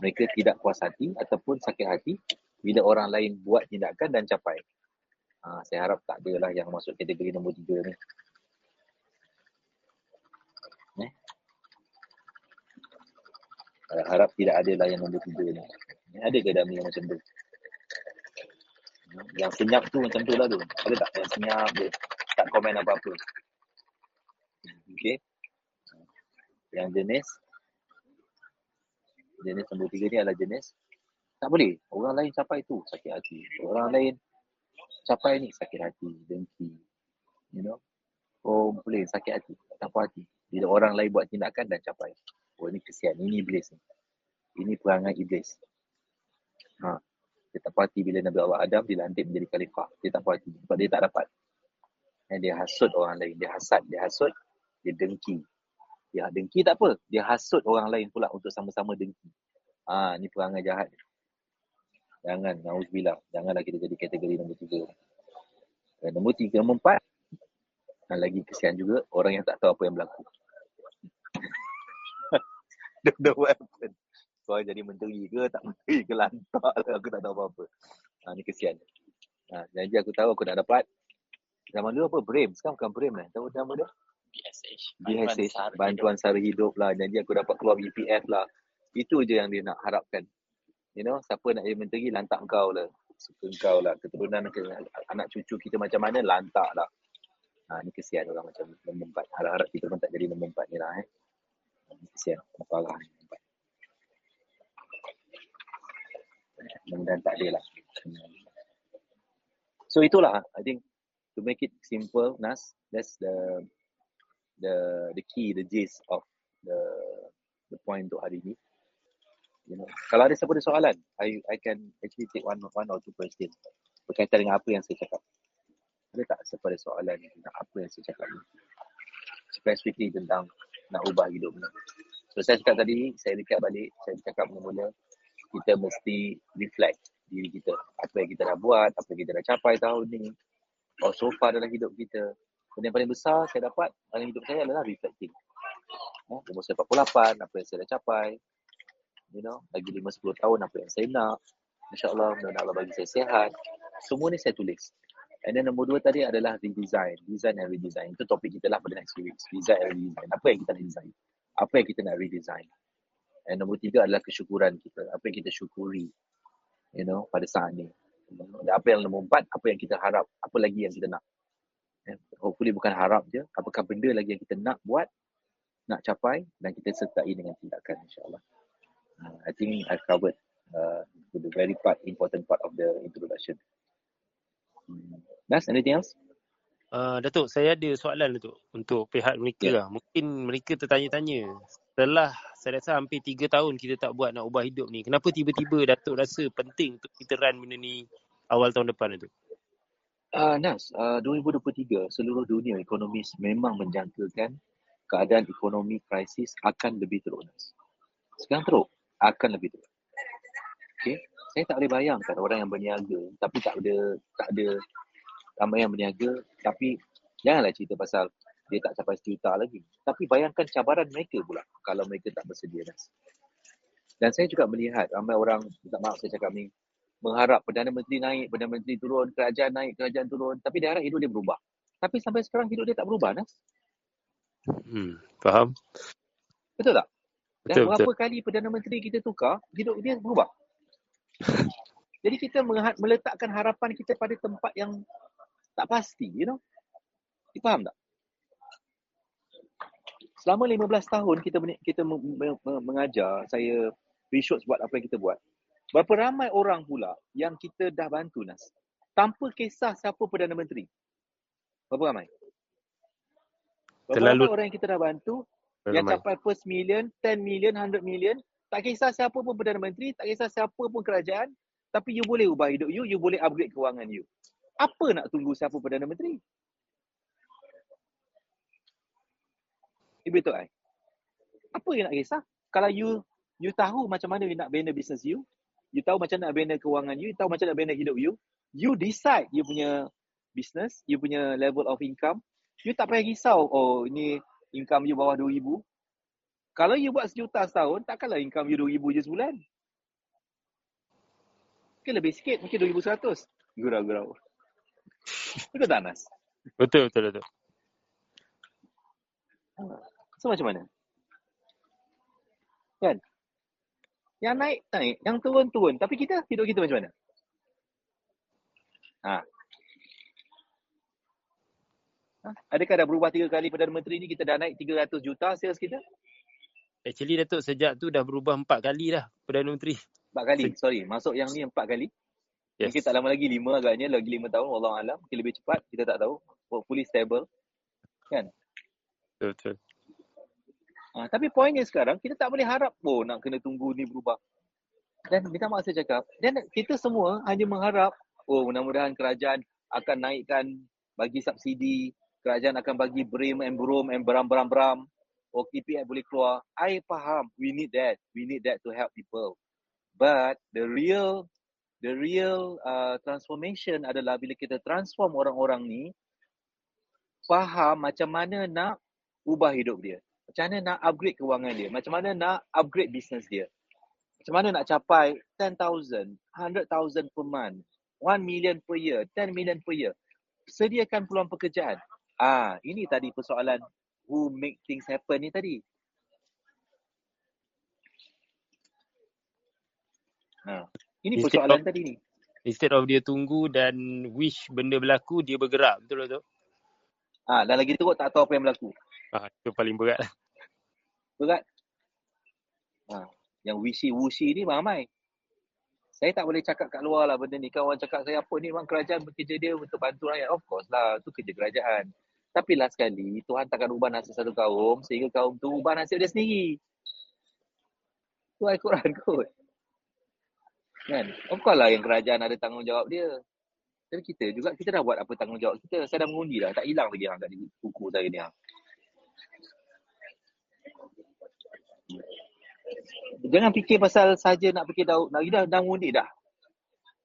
mereka tidak puas hati ataupun sakit hati bila orang lain buat tindakan dan capai. Ha, saya harap tak adalah yang masuk kategori nombor tiga ni. Eh? Harap tidak adalah yang nombor tiga ni. Ada ke dalam yang macam tu? Yang senyap tu macam tu lah tu. Ada tak yang senyap dia tak komen apa-apa? Okay. Yang jenis jenis nombor tiga ni adalah jenis tak boleh. Orang lain capai tu sakit hati. Orang lain capai ni sakit hati, dengki. You know? Oh boleh sakit hati, tak puas hati. Bila orang lain buat tindakan dan capai. Oh ni kesian, ini iblis ni. Ini perangai iblis. Ha. Dia tak puas hati bila Nabi Allah Adam dilantik menjadi khalifah. Dia tak puas hati sebab dia tak dapat. Dan dia hasut orang lain. Dia hasad, dia hasut, dia dengki. Dia dengki tak apa. Dia hasut orang lain pula untuk sama-sama dengki. Ah, ha, ni perangai jahat. Jangan, na'udzubillah. Janganlah kita jadi kategori nombor tiga. Dan nombor tiga, nombor empat. Dan lagi kesian juga, orang yang tak tahu apa yang berlaku. *laughs* Don't know what happened. Kau jadi menteri ke, tak menteri ke, lantak lah. Aku tak tahu apa-apa. Ha, ni kesian. Ha, janji aku tahu aku nak dapat. Zaman dulu apa? BRAM. Sekarang bukan BRAM lah. Tahu nama dia? BSH. BSH. Bantuan Sara Hidup lah. Janji aku dapat keluar BPF lah. Itu je yang dia nak harapkan. You know, siapa nak jadi menteri, lantak kau lah. Suka kau lah. Keturunan ke, anak cucu kita macam mana, lantak lah. Ha, ni kesian orang macam nombor empat. Harap-harap kita pun tak jadi nombor empat ni lah eh. Ni kesian. Parah nombor empat. Mudah-mudahan tak ada lah. So itulah, I think to make it simple, Nas, that's the the the key, the gist of the the point untuk hari ni. You know, kalau ada ada soalan, I I can actually take one one or two question berkaitan dengan apa yang saya cakap. Ada tak ada soalan tentang apa yang saya cakap ni? Specifically tentang nak ubah hidup ni. So saya cakap tadi, saya recap balik, saya cakap mula-mula, kita mesti reflect diri kita. Apa yang kita dah buat, apa yang kita dah capai tahun ni. Or so far dalam hidup kita. Dan yang paling besar saya dapat dalam hidup saya adalah reflecting. Eh, umur saya 48, apa yang saya dah capai, you know, lagi 5-10 tahun apa yang saya nak. InsyaAllah, mudah Allah bagi saya sehat. Semua ni saya tulis. And then nombor dua tadi adalah redesign. Design and redesign. Itu topik kita lah pada next few weeks. Design and redesign. Apa yang kita nak design? Apa yang kita nak redesign? And nombor tiga adalah kesyukuran kita. Apa yang kita syukuri. You know, pada saat ni. Apa yang nombor empat, apa yang kita harap. Apa lagi yang kita nak. Hopefully bukan harap je. Apakah benda lagi yang kita nak buat, nak capai dan kita sertai dengan tindakan insyaAllah. Uh, I think I've covered uh, the very part important part of the introduction. Hmm. Nas, anything else? Uh, Datuk, saya ada soalan Datuk untuk pihak mereka yeah. lah. Mungkin mereka tertanya-tanya. Setelah saya rasa hampir tiga tahun kita tak buat nak ubah hidup ni. Kenapa tiba-tiba Datuk rasa penting untuk kita run benda ni awal tahun depan Datuk? Uh, Nas, uh, 2023 seluruh dunia ekonomis memang menjangkakan keadaan ekonomi krisis akan lebih teruk Nas. Sekarang teruk, akan lebih teruk. Okay. Saya tak boleh bayangkan orang yang berniaga tapi tak ada tak ada ramai yang berniaga tapi janganlah cerita pasal dia tak capai sejuta lagi. Tapi bayangkan cabaran mereka pula kalau mereka tak bersedia Nas. Dan saya juga melihat ramai orang, tak maaf saya cakap ni, mengharap Perdana Menteri naik, Perdana Menteri turun, kerajaan naik, kerajaan turun. Tapi dia harap hidup dia berubah. Tapi sampai sekarang hidup dia tak berubah, Nas. Hmm, faham. Betul tak? Dan betul, berapa betul. kali Perdana Menteri kita tukar, hidup dia berubah. *laughs* Jadi kita meletakkan harapan kita pada tempat yang tak pasti, you know. Kita faham tak? Selama 15 tahun kita kita mengajar, saya research buat apa yang kita buat. Berapa ramai orang pula yang kita dah bantu Nas? Tanpa kisah siapa Perdana Menteri. Berapa ramai? Berapa Terlalu... ramai orang yang kita dah bantu Terlalu yang capai first million, 10 million, 100 million. Tak kisah siapa pun Perdana Menteri, tak kisah siapa pun kerajaan. Tapi you boleh ubah hidup you, you boleh upgrade kewangan you. Apa nak tunggu siapa Perdana Menteri? Ibu betul kan? Apa yang nak kisah? Kalau you you tahu macam mana you nak bina business you, you tahu macam nak bina kewangan you, you tahu macam nak bina hidup you, you decide you punya business, you punya level of income, you tak payah risau, oh ini income you bawah RM2,000. Kalau you buat sejuta setahun, takkanlah income you RM2,000 je sebulan. Mungkin lebih sikit, mungkin RM2,100. Gurau-gurau. Betul tak Nas? Betul, betul, betul. So macam mana? Kan? Yang naik, naik. Yang turun, turun. Tapi kita, hidup kita macam mana? Ha. ha. Adakah dah berubah tiga kali Perdana Menteri ni kita dah naik 300 juta sales kita? Actually Datuk sejak tu dah berubah empat kali dah Perdana Menteri. Empat kali, Se- sorry. Masuk yang ni empat kali. Yes. Mungkin tak lama lagi lima agaknya, lagi lima tahun. Allah Alam. Mungkin lebih cepat, kita tak tahu. Hopefully stable. Kan? Betul, betul. Ha, tapi poinnya sekarang, kita tak boleh harap oh nak kena tunggu ni berubah. Dan minta maaf saya cakap, dan kita semua hanya mengharap, oh mudah-mudahan kerajaan akan naikkan bagi subsidi, kerajaan akan bagi brim and brom and beram-beram-beram, oh KPI boleh keluar. I faham, we need that. We need that to help people. But the real the real uh, transformation adalah bila kita transform orang-orang ni faham macam mana nak ubah hidup dia. Macam mana nak upgrade kewangan dia? Macam mana nak upgrade business dia? Macam mana nak capai 10,000, 100,000 per month, 1 million per year, 10 million per year? Sediakan peluang pekerjaan. Ah, ini tadi persoalan who make things happen ni tadi. Ha, ini instead persoalan of, tadi ni. Instead of dia tunggu dan wish benda berlaku, dia bergerak. Betul tak? Ah, dan lagi teruk tak tahu apa yang berlaku. Ah, itu paling berat lah. Berat. Ha, yang wishy-wushy ni ramai. Saya tak boleh cakap kat luar lah benda ni. Kawan cakap saya apa ni memang kerajaan bekerja dia untuk bantu rakyat. Of course lah. Itu kerja kerajaan. Tapi last sekali Tuhan takkan ubah nasib satu kaum sehingga kaum tu ubah nasib dia sendiri. Itu Al-Quran kot. Kan? Of course lah yang kerajaan ada tanggungjawab dia. Tapi kita juga, kita dah buat apa tanggungjawab kita. Saya dah mengundi dah. Tak hilang lagi yang kat buku saya ni. Jangan fikir pasal saja nak fikir dah nak dah dah mundi dah.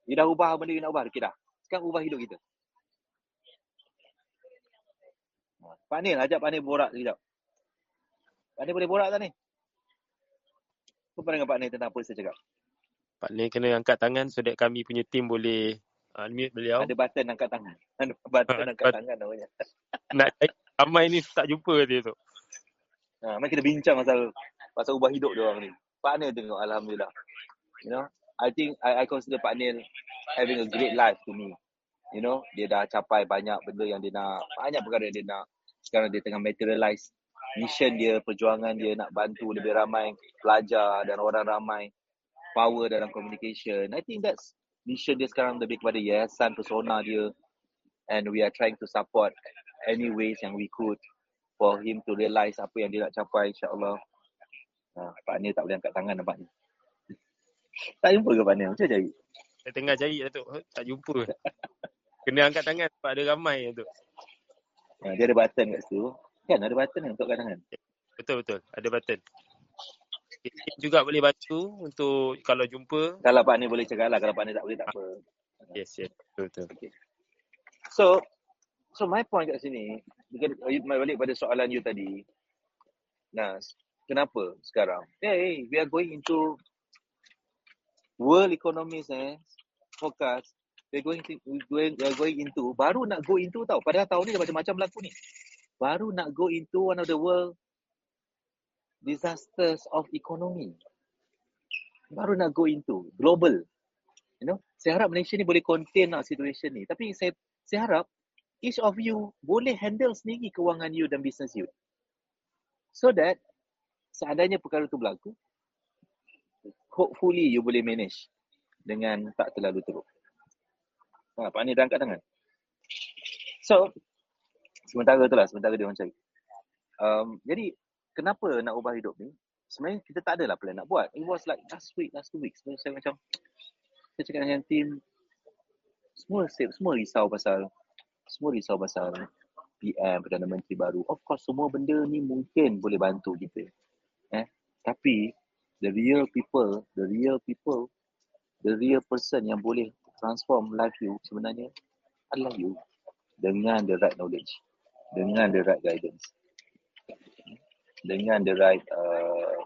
Dia dah ubah benda yang nak ubah kita dah. Sekarang ubah hidup kita. Pak Nil, ajak Pak Nil borak sekejap. Pak Nil boleh borak tak ni? Apa pandangan Pak Nil tentang apa saya cakap? Pak Nil kena angkat tangan so that kami punya team boleh unmute beliau. Ada button angkat tangan. Ada button angkat tangan namanya. Nak ramai ni tak jumpa dia tu. Ha, mari kita bincang pasal pasal ubah hidup dia orang ni. Nil tengok alhamdulillah. You know, I think I I consider Pak Nil having a great life to me. You know, dia dah capai banyak benda yang dia nak, banyak perkara yang dia nak. Sekarang dia tengah materialize mission dia, perjuangan dia nak bantu lebih ramai pelajar dan orang ramai power dalam communication. I think that's mission dia sekarang lebih kepada yayasan persona dia and we are trying to support any ways yang we could for him to realise apa yang dia nak capai insyaAllah. Ha, Pak Nil tak boleh angkat tangan nampak ni. *laughs* tak jumpa ke Pak Nil? Macam cari? Saya tengah cari Datuk. Tak jumpa. Kena angkat tangan sebab ada ramai tu. Ha, dia ada button kat situ. Kan ada button kan untuk angkat tangan. Betul betul. Ada button. Okay. juga boleh bantu untuk kalau jumpa. Kalau Pak Ni boleh cakap lah. Kalau Pak Ni tak boleh tak apa. Yes, yes. Betul, betul. Okay. So, so my point kat sini, balik pada soalan you tadi. Nas, kenapa sekarang? Hey, we are going into world economies eh, forecast. We are going to, we going, we are going into, baru nak go into tau. Padahal tahun ni macam-macam berlaku ni. Baru nak go into one of the world disasters of economy. Baru nak go into global. You know, saya harap Malaysia ni boleh contain lah situation ni. Tapi saya saya harap each of you boleh handle sendiri kewangan you dan business you. So that seandainya perkara tu berlaku, hopefully you boleh manage dengan tak terlalu teruk. Ha, Pak Ni dah angkat tangan. So, sementara tu lah, sementara dia orang cari. Um, jadi, kenapa nak ubah hidup ni? Sebenarnya kita tak adalah plan nak buat. It was like last week, last two weeks. Sebenarnya saya macam, saya cakap dengan team, semua semua risau pasal, semua risau pasal PM, Perdana Menteri baru. Of course, semua benda ni mungkin boleh bantu kita. Eh? Tapi, the real people, the real people, the real person yang boleh transform life you sebenarnya adalah you. Dengan the right knowledge. Dengan the right guidance dengan the right uh,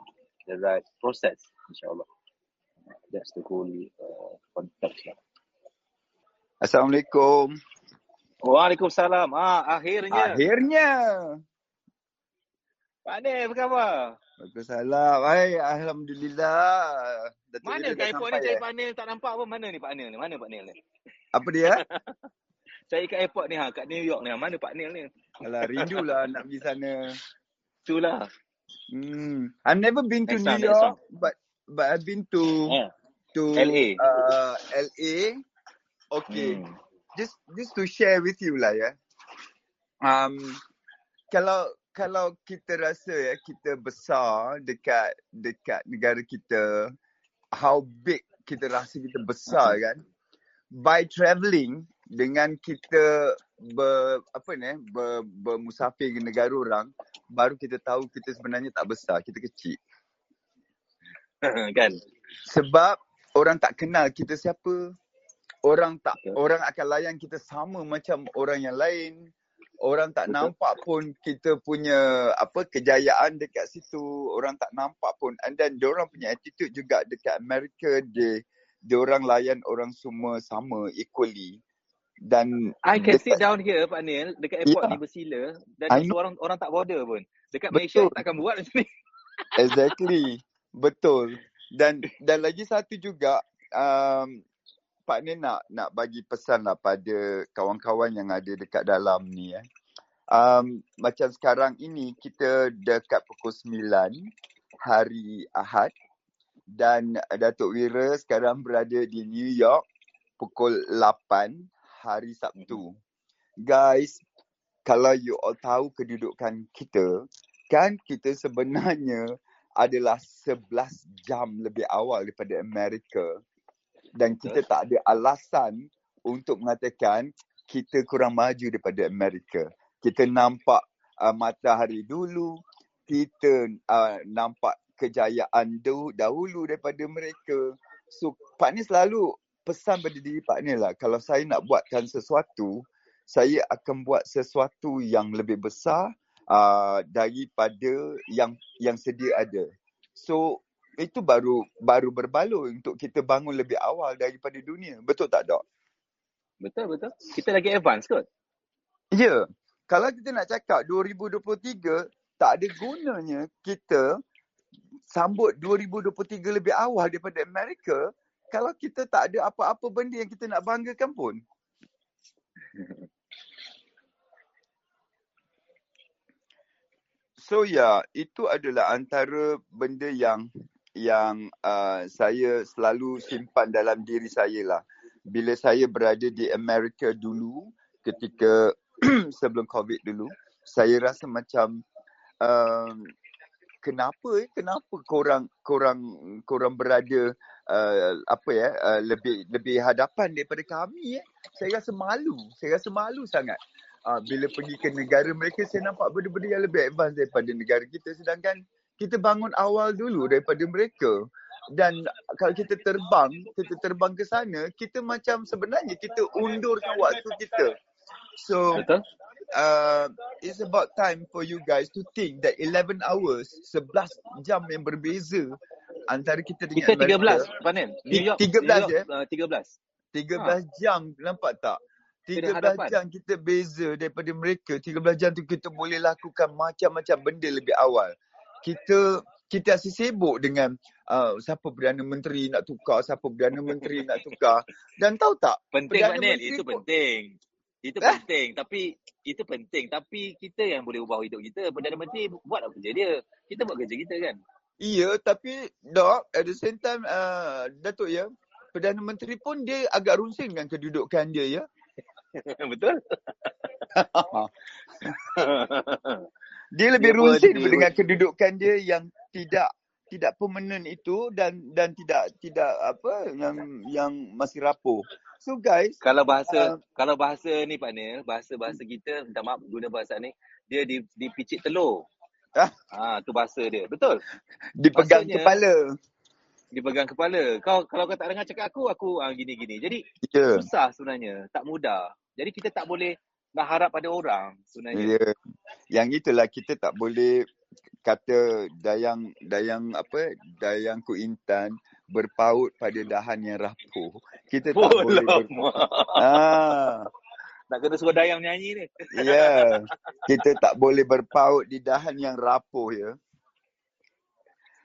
the right process insyaallah that's the whole uh, context lah. Assalamualaikum. Waalaikumsalam. Ah akhirnya. Akhirnya. Pak Ne, apa khabar? Waalaikumsalam. Hai, alhamdulillah. Datuk mana kat airport ni cari Pak Nil tak nampak apa? Mana ni Pak Nil ni? Mana Pak Nil ni? Apa dia? *laughs* cari kat airport ni ha, kat New York ni. Ha. Mana Pak Nil ni? Alah, rindulah nak pergi sana. Itulah. Hmm. I've never been to next New York, but but I've been to yeah. to LA. Uh, LA. Okay. Hmm. Just just to share with you lah ya. Um, kalau kalau kita rasa ya kita besar dekat dekat negara kita, how big kita rasa kita besar kan? By travelling dengan kita ber, apa ni ber, bermusafir ke negara orang baru kita tahu kita sebenarnya tak besar kita kecil. *laughs* Kan? Sebab orang tak kenal kita siapa. Orang tak orang akan layan kita sama macam orang yang lain orang tak nampak pun kita punya apa kejayaan dekat situ orang tak nampak pun and then orang punya attitude juga dekat Amerika dia dia orang layan orang semua sama equally dan I can sit down here Pak Nil dekat airport yeah. ni bersila dan orang orang tak border pun. Dekat Betul. Malaysia takkan buat macam ni. exactly. Betul. Dan dan lagi satu juga um, Pak Nil nak nak bagi pesan lah pada kawan-kawan yang ada dekat dalam ni eh. Um, macam sekarang ini kita dekat pukul 9 hari Ahad dan Datuk Wira sekarang berada di New York pukul 8 hari Sabtu. Guys, kalau you all tahu kedudukan kita, kan kita sebenarnya adalah 11 jam lebih awal daripada Amerika. Dan kita tak ada alasan untuk mengatakan kita kurang maju daripada Amerika. Kita nampak uh, matahari dulu, kita uh, nampak kejayaan dahulu daripada mereka. So, Pak ni selalu pesan pada diri Pak Nil lah. Kalau saya nak buatkan sesuatu, saya akan buat sesuatu yang lebih besar uh, daripada yang yang sedia ada. So itu baru baru berbaloi untuk kita bangun lebih awal daripada dunia. Betul tak, Dok? Betul, betul. Kita lagi advance kot. Ya. Yeah. Kalau kita nak cakap 2023, tak ada gunanya kita sambut 2023 lebih awal daripada Amerika kalau kita tak ada apa-apa benda yang kita nak banggakan pun. *laughs* So ya, yeah, itu adalah antara benda yang yang uh, saya selalu simpan dalam diri saya lah. Bila saya berada di Amerika dulu, ketika *clears throat* sebelum COVID dulu, saya rasa macam um, kenapa eh kenapa korang korang korang berada uh, apa ya uh, lebih lebih hadapan daripada kami eh? Saya rasa malu saya rasa malu sangat. Uh, bila pergi ke negara mereka saya nampak benda-benda yang lebih advance daripada negara kita. Sedangkan kita bangun awal dulu daripada mereka dan kalau kita terbang kita terbang ke sana kita macam sebenarnya kita undurkan waktu kita so Betul? uh, it's about time for you guys to think that 11 hours 11 jam yang berbeza antara kita dengan Kita Amerika 13, Panen. New York, 13 New York, uh, 13. 13 jam nampak tak Kita 13 hadapan. jam kita beza daripada mereka 13 jam tu kita boleh lakukan macam-macam benda lebih awal kita kita asyik sibuk dengan uh, siapa Perdana Menteri nak tukar, siapa Perdana Menteri nak tukar. Dan tahu tak, Penting Perdana Panen, Menteri itu pun- penting. Itu Eh? penting. Tapi itu penting. Tapi kita yang boleh ubah hidup kita. Perdana Menteri buat apa kerja dia. Kita buat kerja kita kan. iya tapi dok at the same time uh, Datuk ya, Perdana Menteri pun dia agak runsing dengan kedudukan dia ya. *laughs* Betul? *laughs* *laughs* dia lebih Dia pun runsing dia- dengan kedudukan dia yang tidak tidak permanent itu dan dan tidak tidak apa yang yang masih rapuh. So guys, kalau bahasa Uh, kalau bahasa ni Pak Nil, bahasa-bahasa kita, minta maaf guna bahasa ni, dia di dipicit telur. Ah. Ah, tu bahasa dia. Betul. dipegang Maksudnya- kepala. Dipegang kepala. Kau kalau kau tak dengar cakap aku, aku ah, gini-gini. Jadi Ya. susah sebenarnya, tak mudah. Jadi kita tak boleh nak harap pada orang sebenarnya. Ya. Yang itulah kita tak boleh kata dayang dayang apa dayang kuintan berpaut pada dahan yang rapuh. Kita tak Oh, boleh ber... ah, Nak kena suruh Dayang nyanyi ni. ya. Yeah. Kita tak boleh berpaut di dahan yang rapuh ya.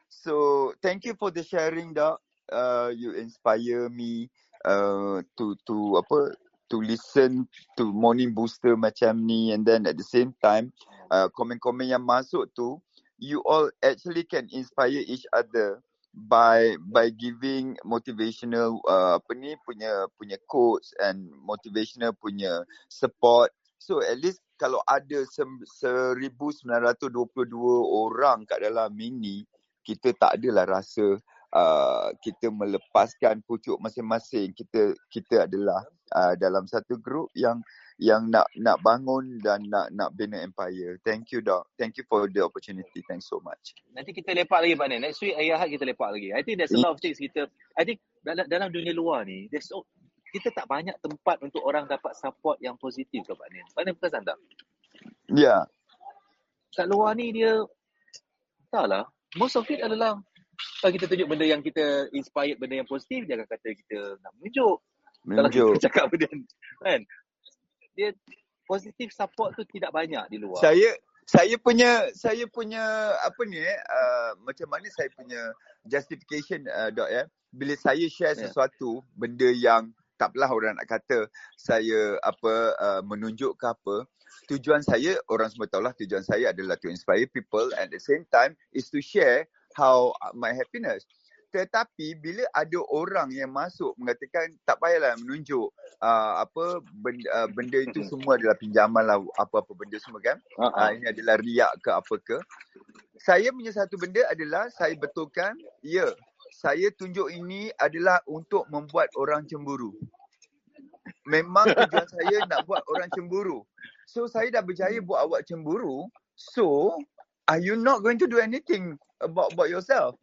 So, thank you for the sharing, Doc. Uh, you inspire me uh, to to apa to listen to morning booster macam ni and then at the same time uh, komen-komen yang masuk tu you all actually can inspire each other by by giving motivational uh, apa ni punya punya quotes and motivational punya support. So at least kalau ada sem- 1922 orang kat dalam mini kita tak adalah rasa uh, kita melepaskan pucuk masing-masing kita kita adalah uh, dalam satu grup yang yang nak nak bangun dan nak nak bina empire. Thank you doc. Thank you for the opportunity. Thanks so much. Nanti kita lepak lagi Pak Nen. Next week hari Ahad kita lepak lagi. I think there's a lot of things kita I think dalam dalam dunia luar ni there's so, kita tak banyak tempat untuk orang dapat support yang positif ke Pak Nen. Pak Nen perasan tak? Ya. Yeah. Kat luar ni dia entahlah. Most of it adalah kalau kita tunjuk benda yang kita inspired benda yang positif dia akan kata kita nak menunjuk. Kalau kita *laughs* cakap benda kan dia positif support tu tidak banyak di luar. Saya saya punya saya punya apa ni eh uh, macam mana saya punya justification uh, dok ya. Bila saya share Ya. sesuatu benda yang tak apalah orang nak kata saya apa uh, menunjuk ke apa tujuan saya orang semua tahulah tujuan saya adalah to inspire people and at the same time is to share how my happiness. Tetapi bila ada orang yang masuk mengatakan tak payahlah menunjuk uh, apa benda, uh, benda itu semua adalah pinjaman lah apa-apa benda semua kan? Ha uh, ini adalah riak ke apa ke. Saya punya satu benda adalah saya betulkan ya saya tunjuk ini adalah untuk membuat orang cemburu. Memang tujuan saya nak buat orang cemburu. So saya dah berjaya buat awak cemburu. So are you not going to do anything about about yourself?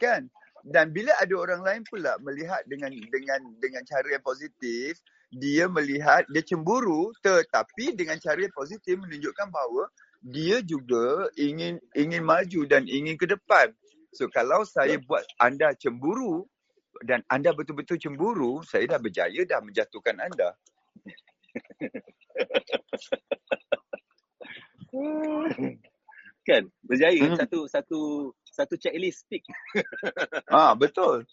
Kan? Dan bila ada orang lain pula melihat dengan dengan dengan cara yang positif dia melihat dia cemburu tetapi dengan cara yang positif menunjukkan bahawa dia juga ingin ingin maju dan ingin ke depan. So kalau saya buat anda cemburu dan anda betul-betul cemburu saya dah berjaya dah menjatuhkan anda *laughs* kan berjaya Hmm. satu satu satu checklist tick. *laughs* Ah betul.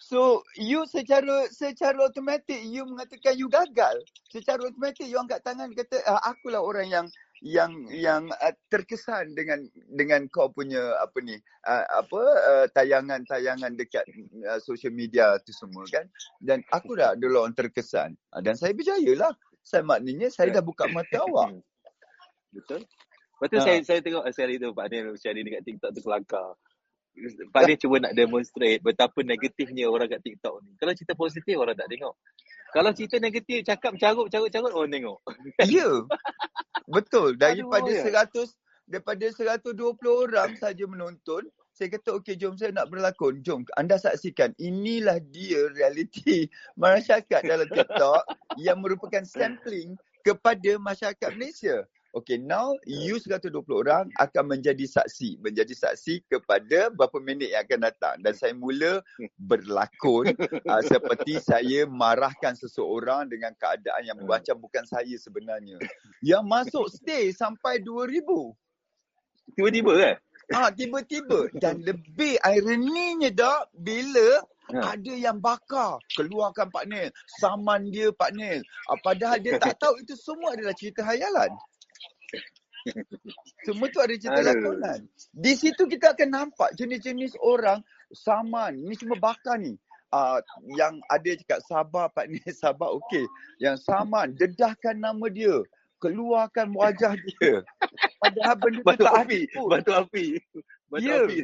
So you secara secara automatik you mengatakan you gagal. Secara automatik you angkat tangan kata ah, akulah orang yang yang yang uh, terkesan dengan dengan kau punya apa ni uh, apa uh, tayangan-tayangan dekat uh, social media tu semua kan. Dan aku dah adalah orang terkesan. Uh, dan saya berjaya lah. Saya maknanya saya dah buka mata awak. *laughs* Betul. Lepas tu Ha. saya saya tengok eh, saya tu Pak Nil sharing dekat TikTok tu kelakar. Pak Nil cuba nak demonstrate betapa negatifnya orang kat TikTok ni. Kalau cerita positif orang tak tengok. Kalau cerita negatif cakap carut carut carut orang tengok. *laughs* Ya. Betul. Daripada Aduh, ya. 100 daripada 120 orang saja menonton, saya kata okey jom saya nak berlakon. Jom anda saksikan. Inilah dia realiti *laughs* masyarakat dalam TikTok yang merupakan sampling kepada masyarakat Malaysia. Okay, now you 120 orang akan menjadi saksi. Menjadi saksi kepada berapa minit yang akan datang. Dan saya mula berlakon uh, *laughs* seperti saya marahkan seseorang dengan keadaan yang macam bukan saya sebenarnya. Yang masuk stay sampai 2000. Tiba-tiba kan? Ah, tiba-tiba. Dan lebih ironinya dak bila Ha. ada yang bakar. Keluarkan Pak Nil. Saman dia Pak Nil. Ah, padahal dia tak tahu itu semua adalah cerita hayalan. *laughs* Semua tu ada cerita Aduh. lakonan. Di situ kita akan nampak jenis-jenis orang saman. Ni cuma bakar ni. Uh, yang ada cakap sabar Pak Nil, *laughs* sabar okey. Yang saman, dedahkan nama dia. Keluarkan wajah dia. Padahal benda tu Batu tak api. ada. Batu api. Batu Ya. api.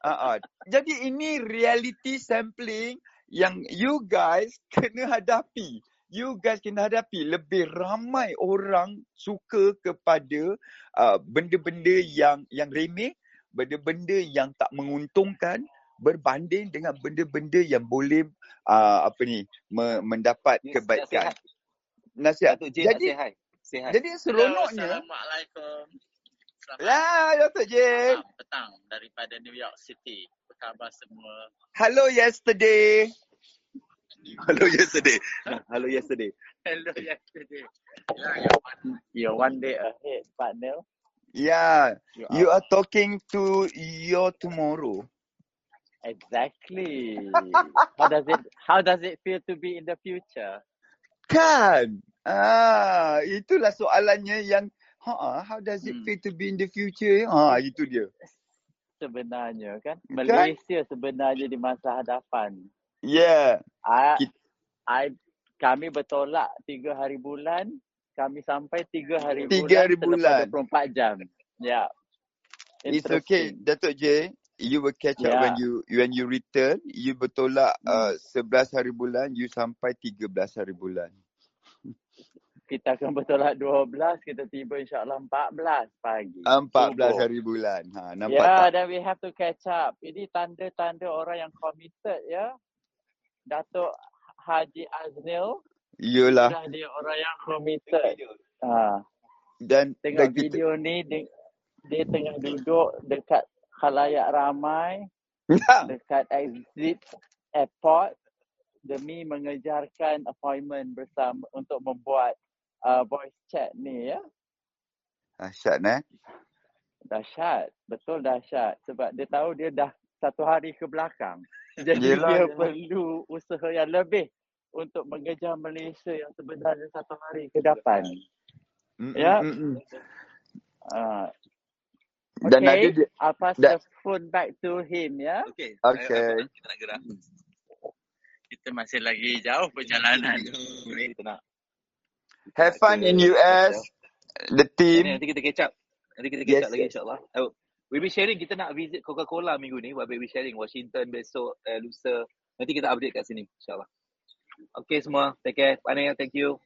Uh, uh. Jadi ini reality sampling yang you guys kena hadapi. You guys kena hadapi. Lebih ramai orang suka kepada uh, benda-benda yang yang remeh, benda-benda yang tak menguntungkan berbanding dengan benda-benda yang boleh uh, apa ni me, mendapat Ni kebaikan. Nasihat. Nasihat. Datuk J Jadi. Say hi. jadi seronoknya Assalamualaikum. Selamat lah Datuk J. petang, petang daripada New York City. Apa khabar semua? Hello yesterday. *laughs* Hello yesterday. Hello yesterday. Hello yesterday. Yeah, you're one, you're one day ahead, partner. Yeah, You you are talking to your tomorrow. exactly. how does it How does it feel to be in the future? Kan? Ah, itulah soalannya yang ha how does it Hmm. feel to be in the future? Ha, itu dia. Sebenarnya kan, Kan? Malaysia sebenarnya di masa hadapan. Yeah. I, I, kami bertolak tiga hari bulan, kami sampai tiga hari Tiga hari bulan bulan. selepas 24 jam. Ya. Yeah. It's okay, Datuk J. You will catch up Yeah. when you when you return. You bertolak Hmm. uh, 11 hari bulan, you sampai 13 hari bulan. *laughs* kita akan bertolak 12, kita tiba insyaAllah 14 pagi. 14 Subuh. hari bulan. Ha, nampak Ya, tak? then we have to catch up. Ini tanda-tanda orang yang committed ya. Datuk Haji Aznil, Iyalah. dah dia orang yang committed. Ha, Dan tengok dan kita video ni, dia, dia tengah duduk dekat khalayak ramai, dekat exit airport demi mengejarkan appointment bersama untuk membuat uh, voice chat ni ya. Asyad eh. Dahsyat. Betul dahsyat. Sebab dia tahu dia dah satu hari ke belakang. Jadi Yelah, dia yelah. perlu usaha yang lebih untuk mengejar Malaysia yang sebenarnya satu hari ke depan. Mm, Ya. mm, mm, mm. Uh, Dan ada okay, dia, I'll pass da- the phone back to him ya. Okay. Okay. Kita nak gerak. Kita masih lagi jauh perjalanan. *laughs* Kita nak. have fun in US. The team. nanti kita catch up. Nanti kita catch Yes, up lagi yes. insyaAllah. Oh, we'll be sharing. Kita nak visit Coca-Cola minggu ni. Buat baby sharing. Washington besok, uh, lusa. Nanti kita update kat sini insyaAllah. Okay semua. Take care. Panel, thank you.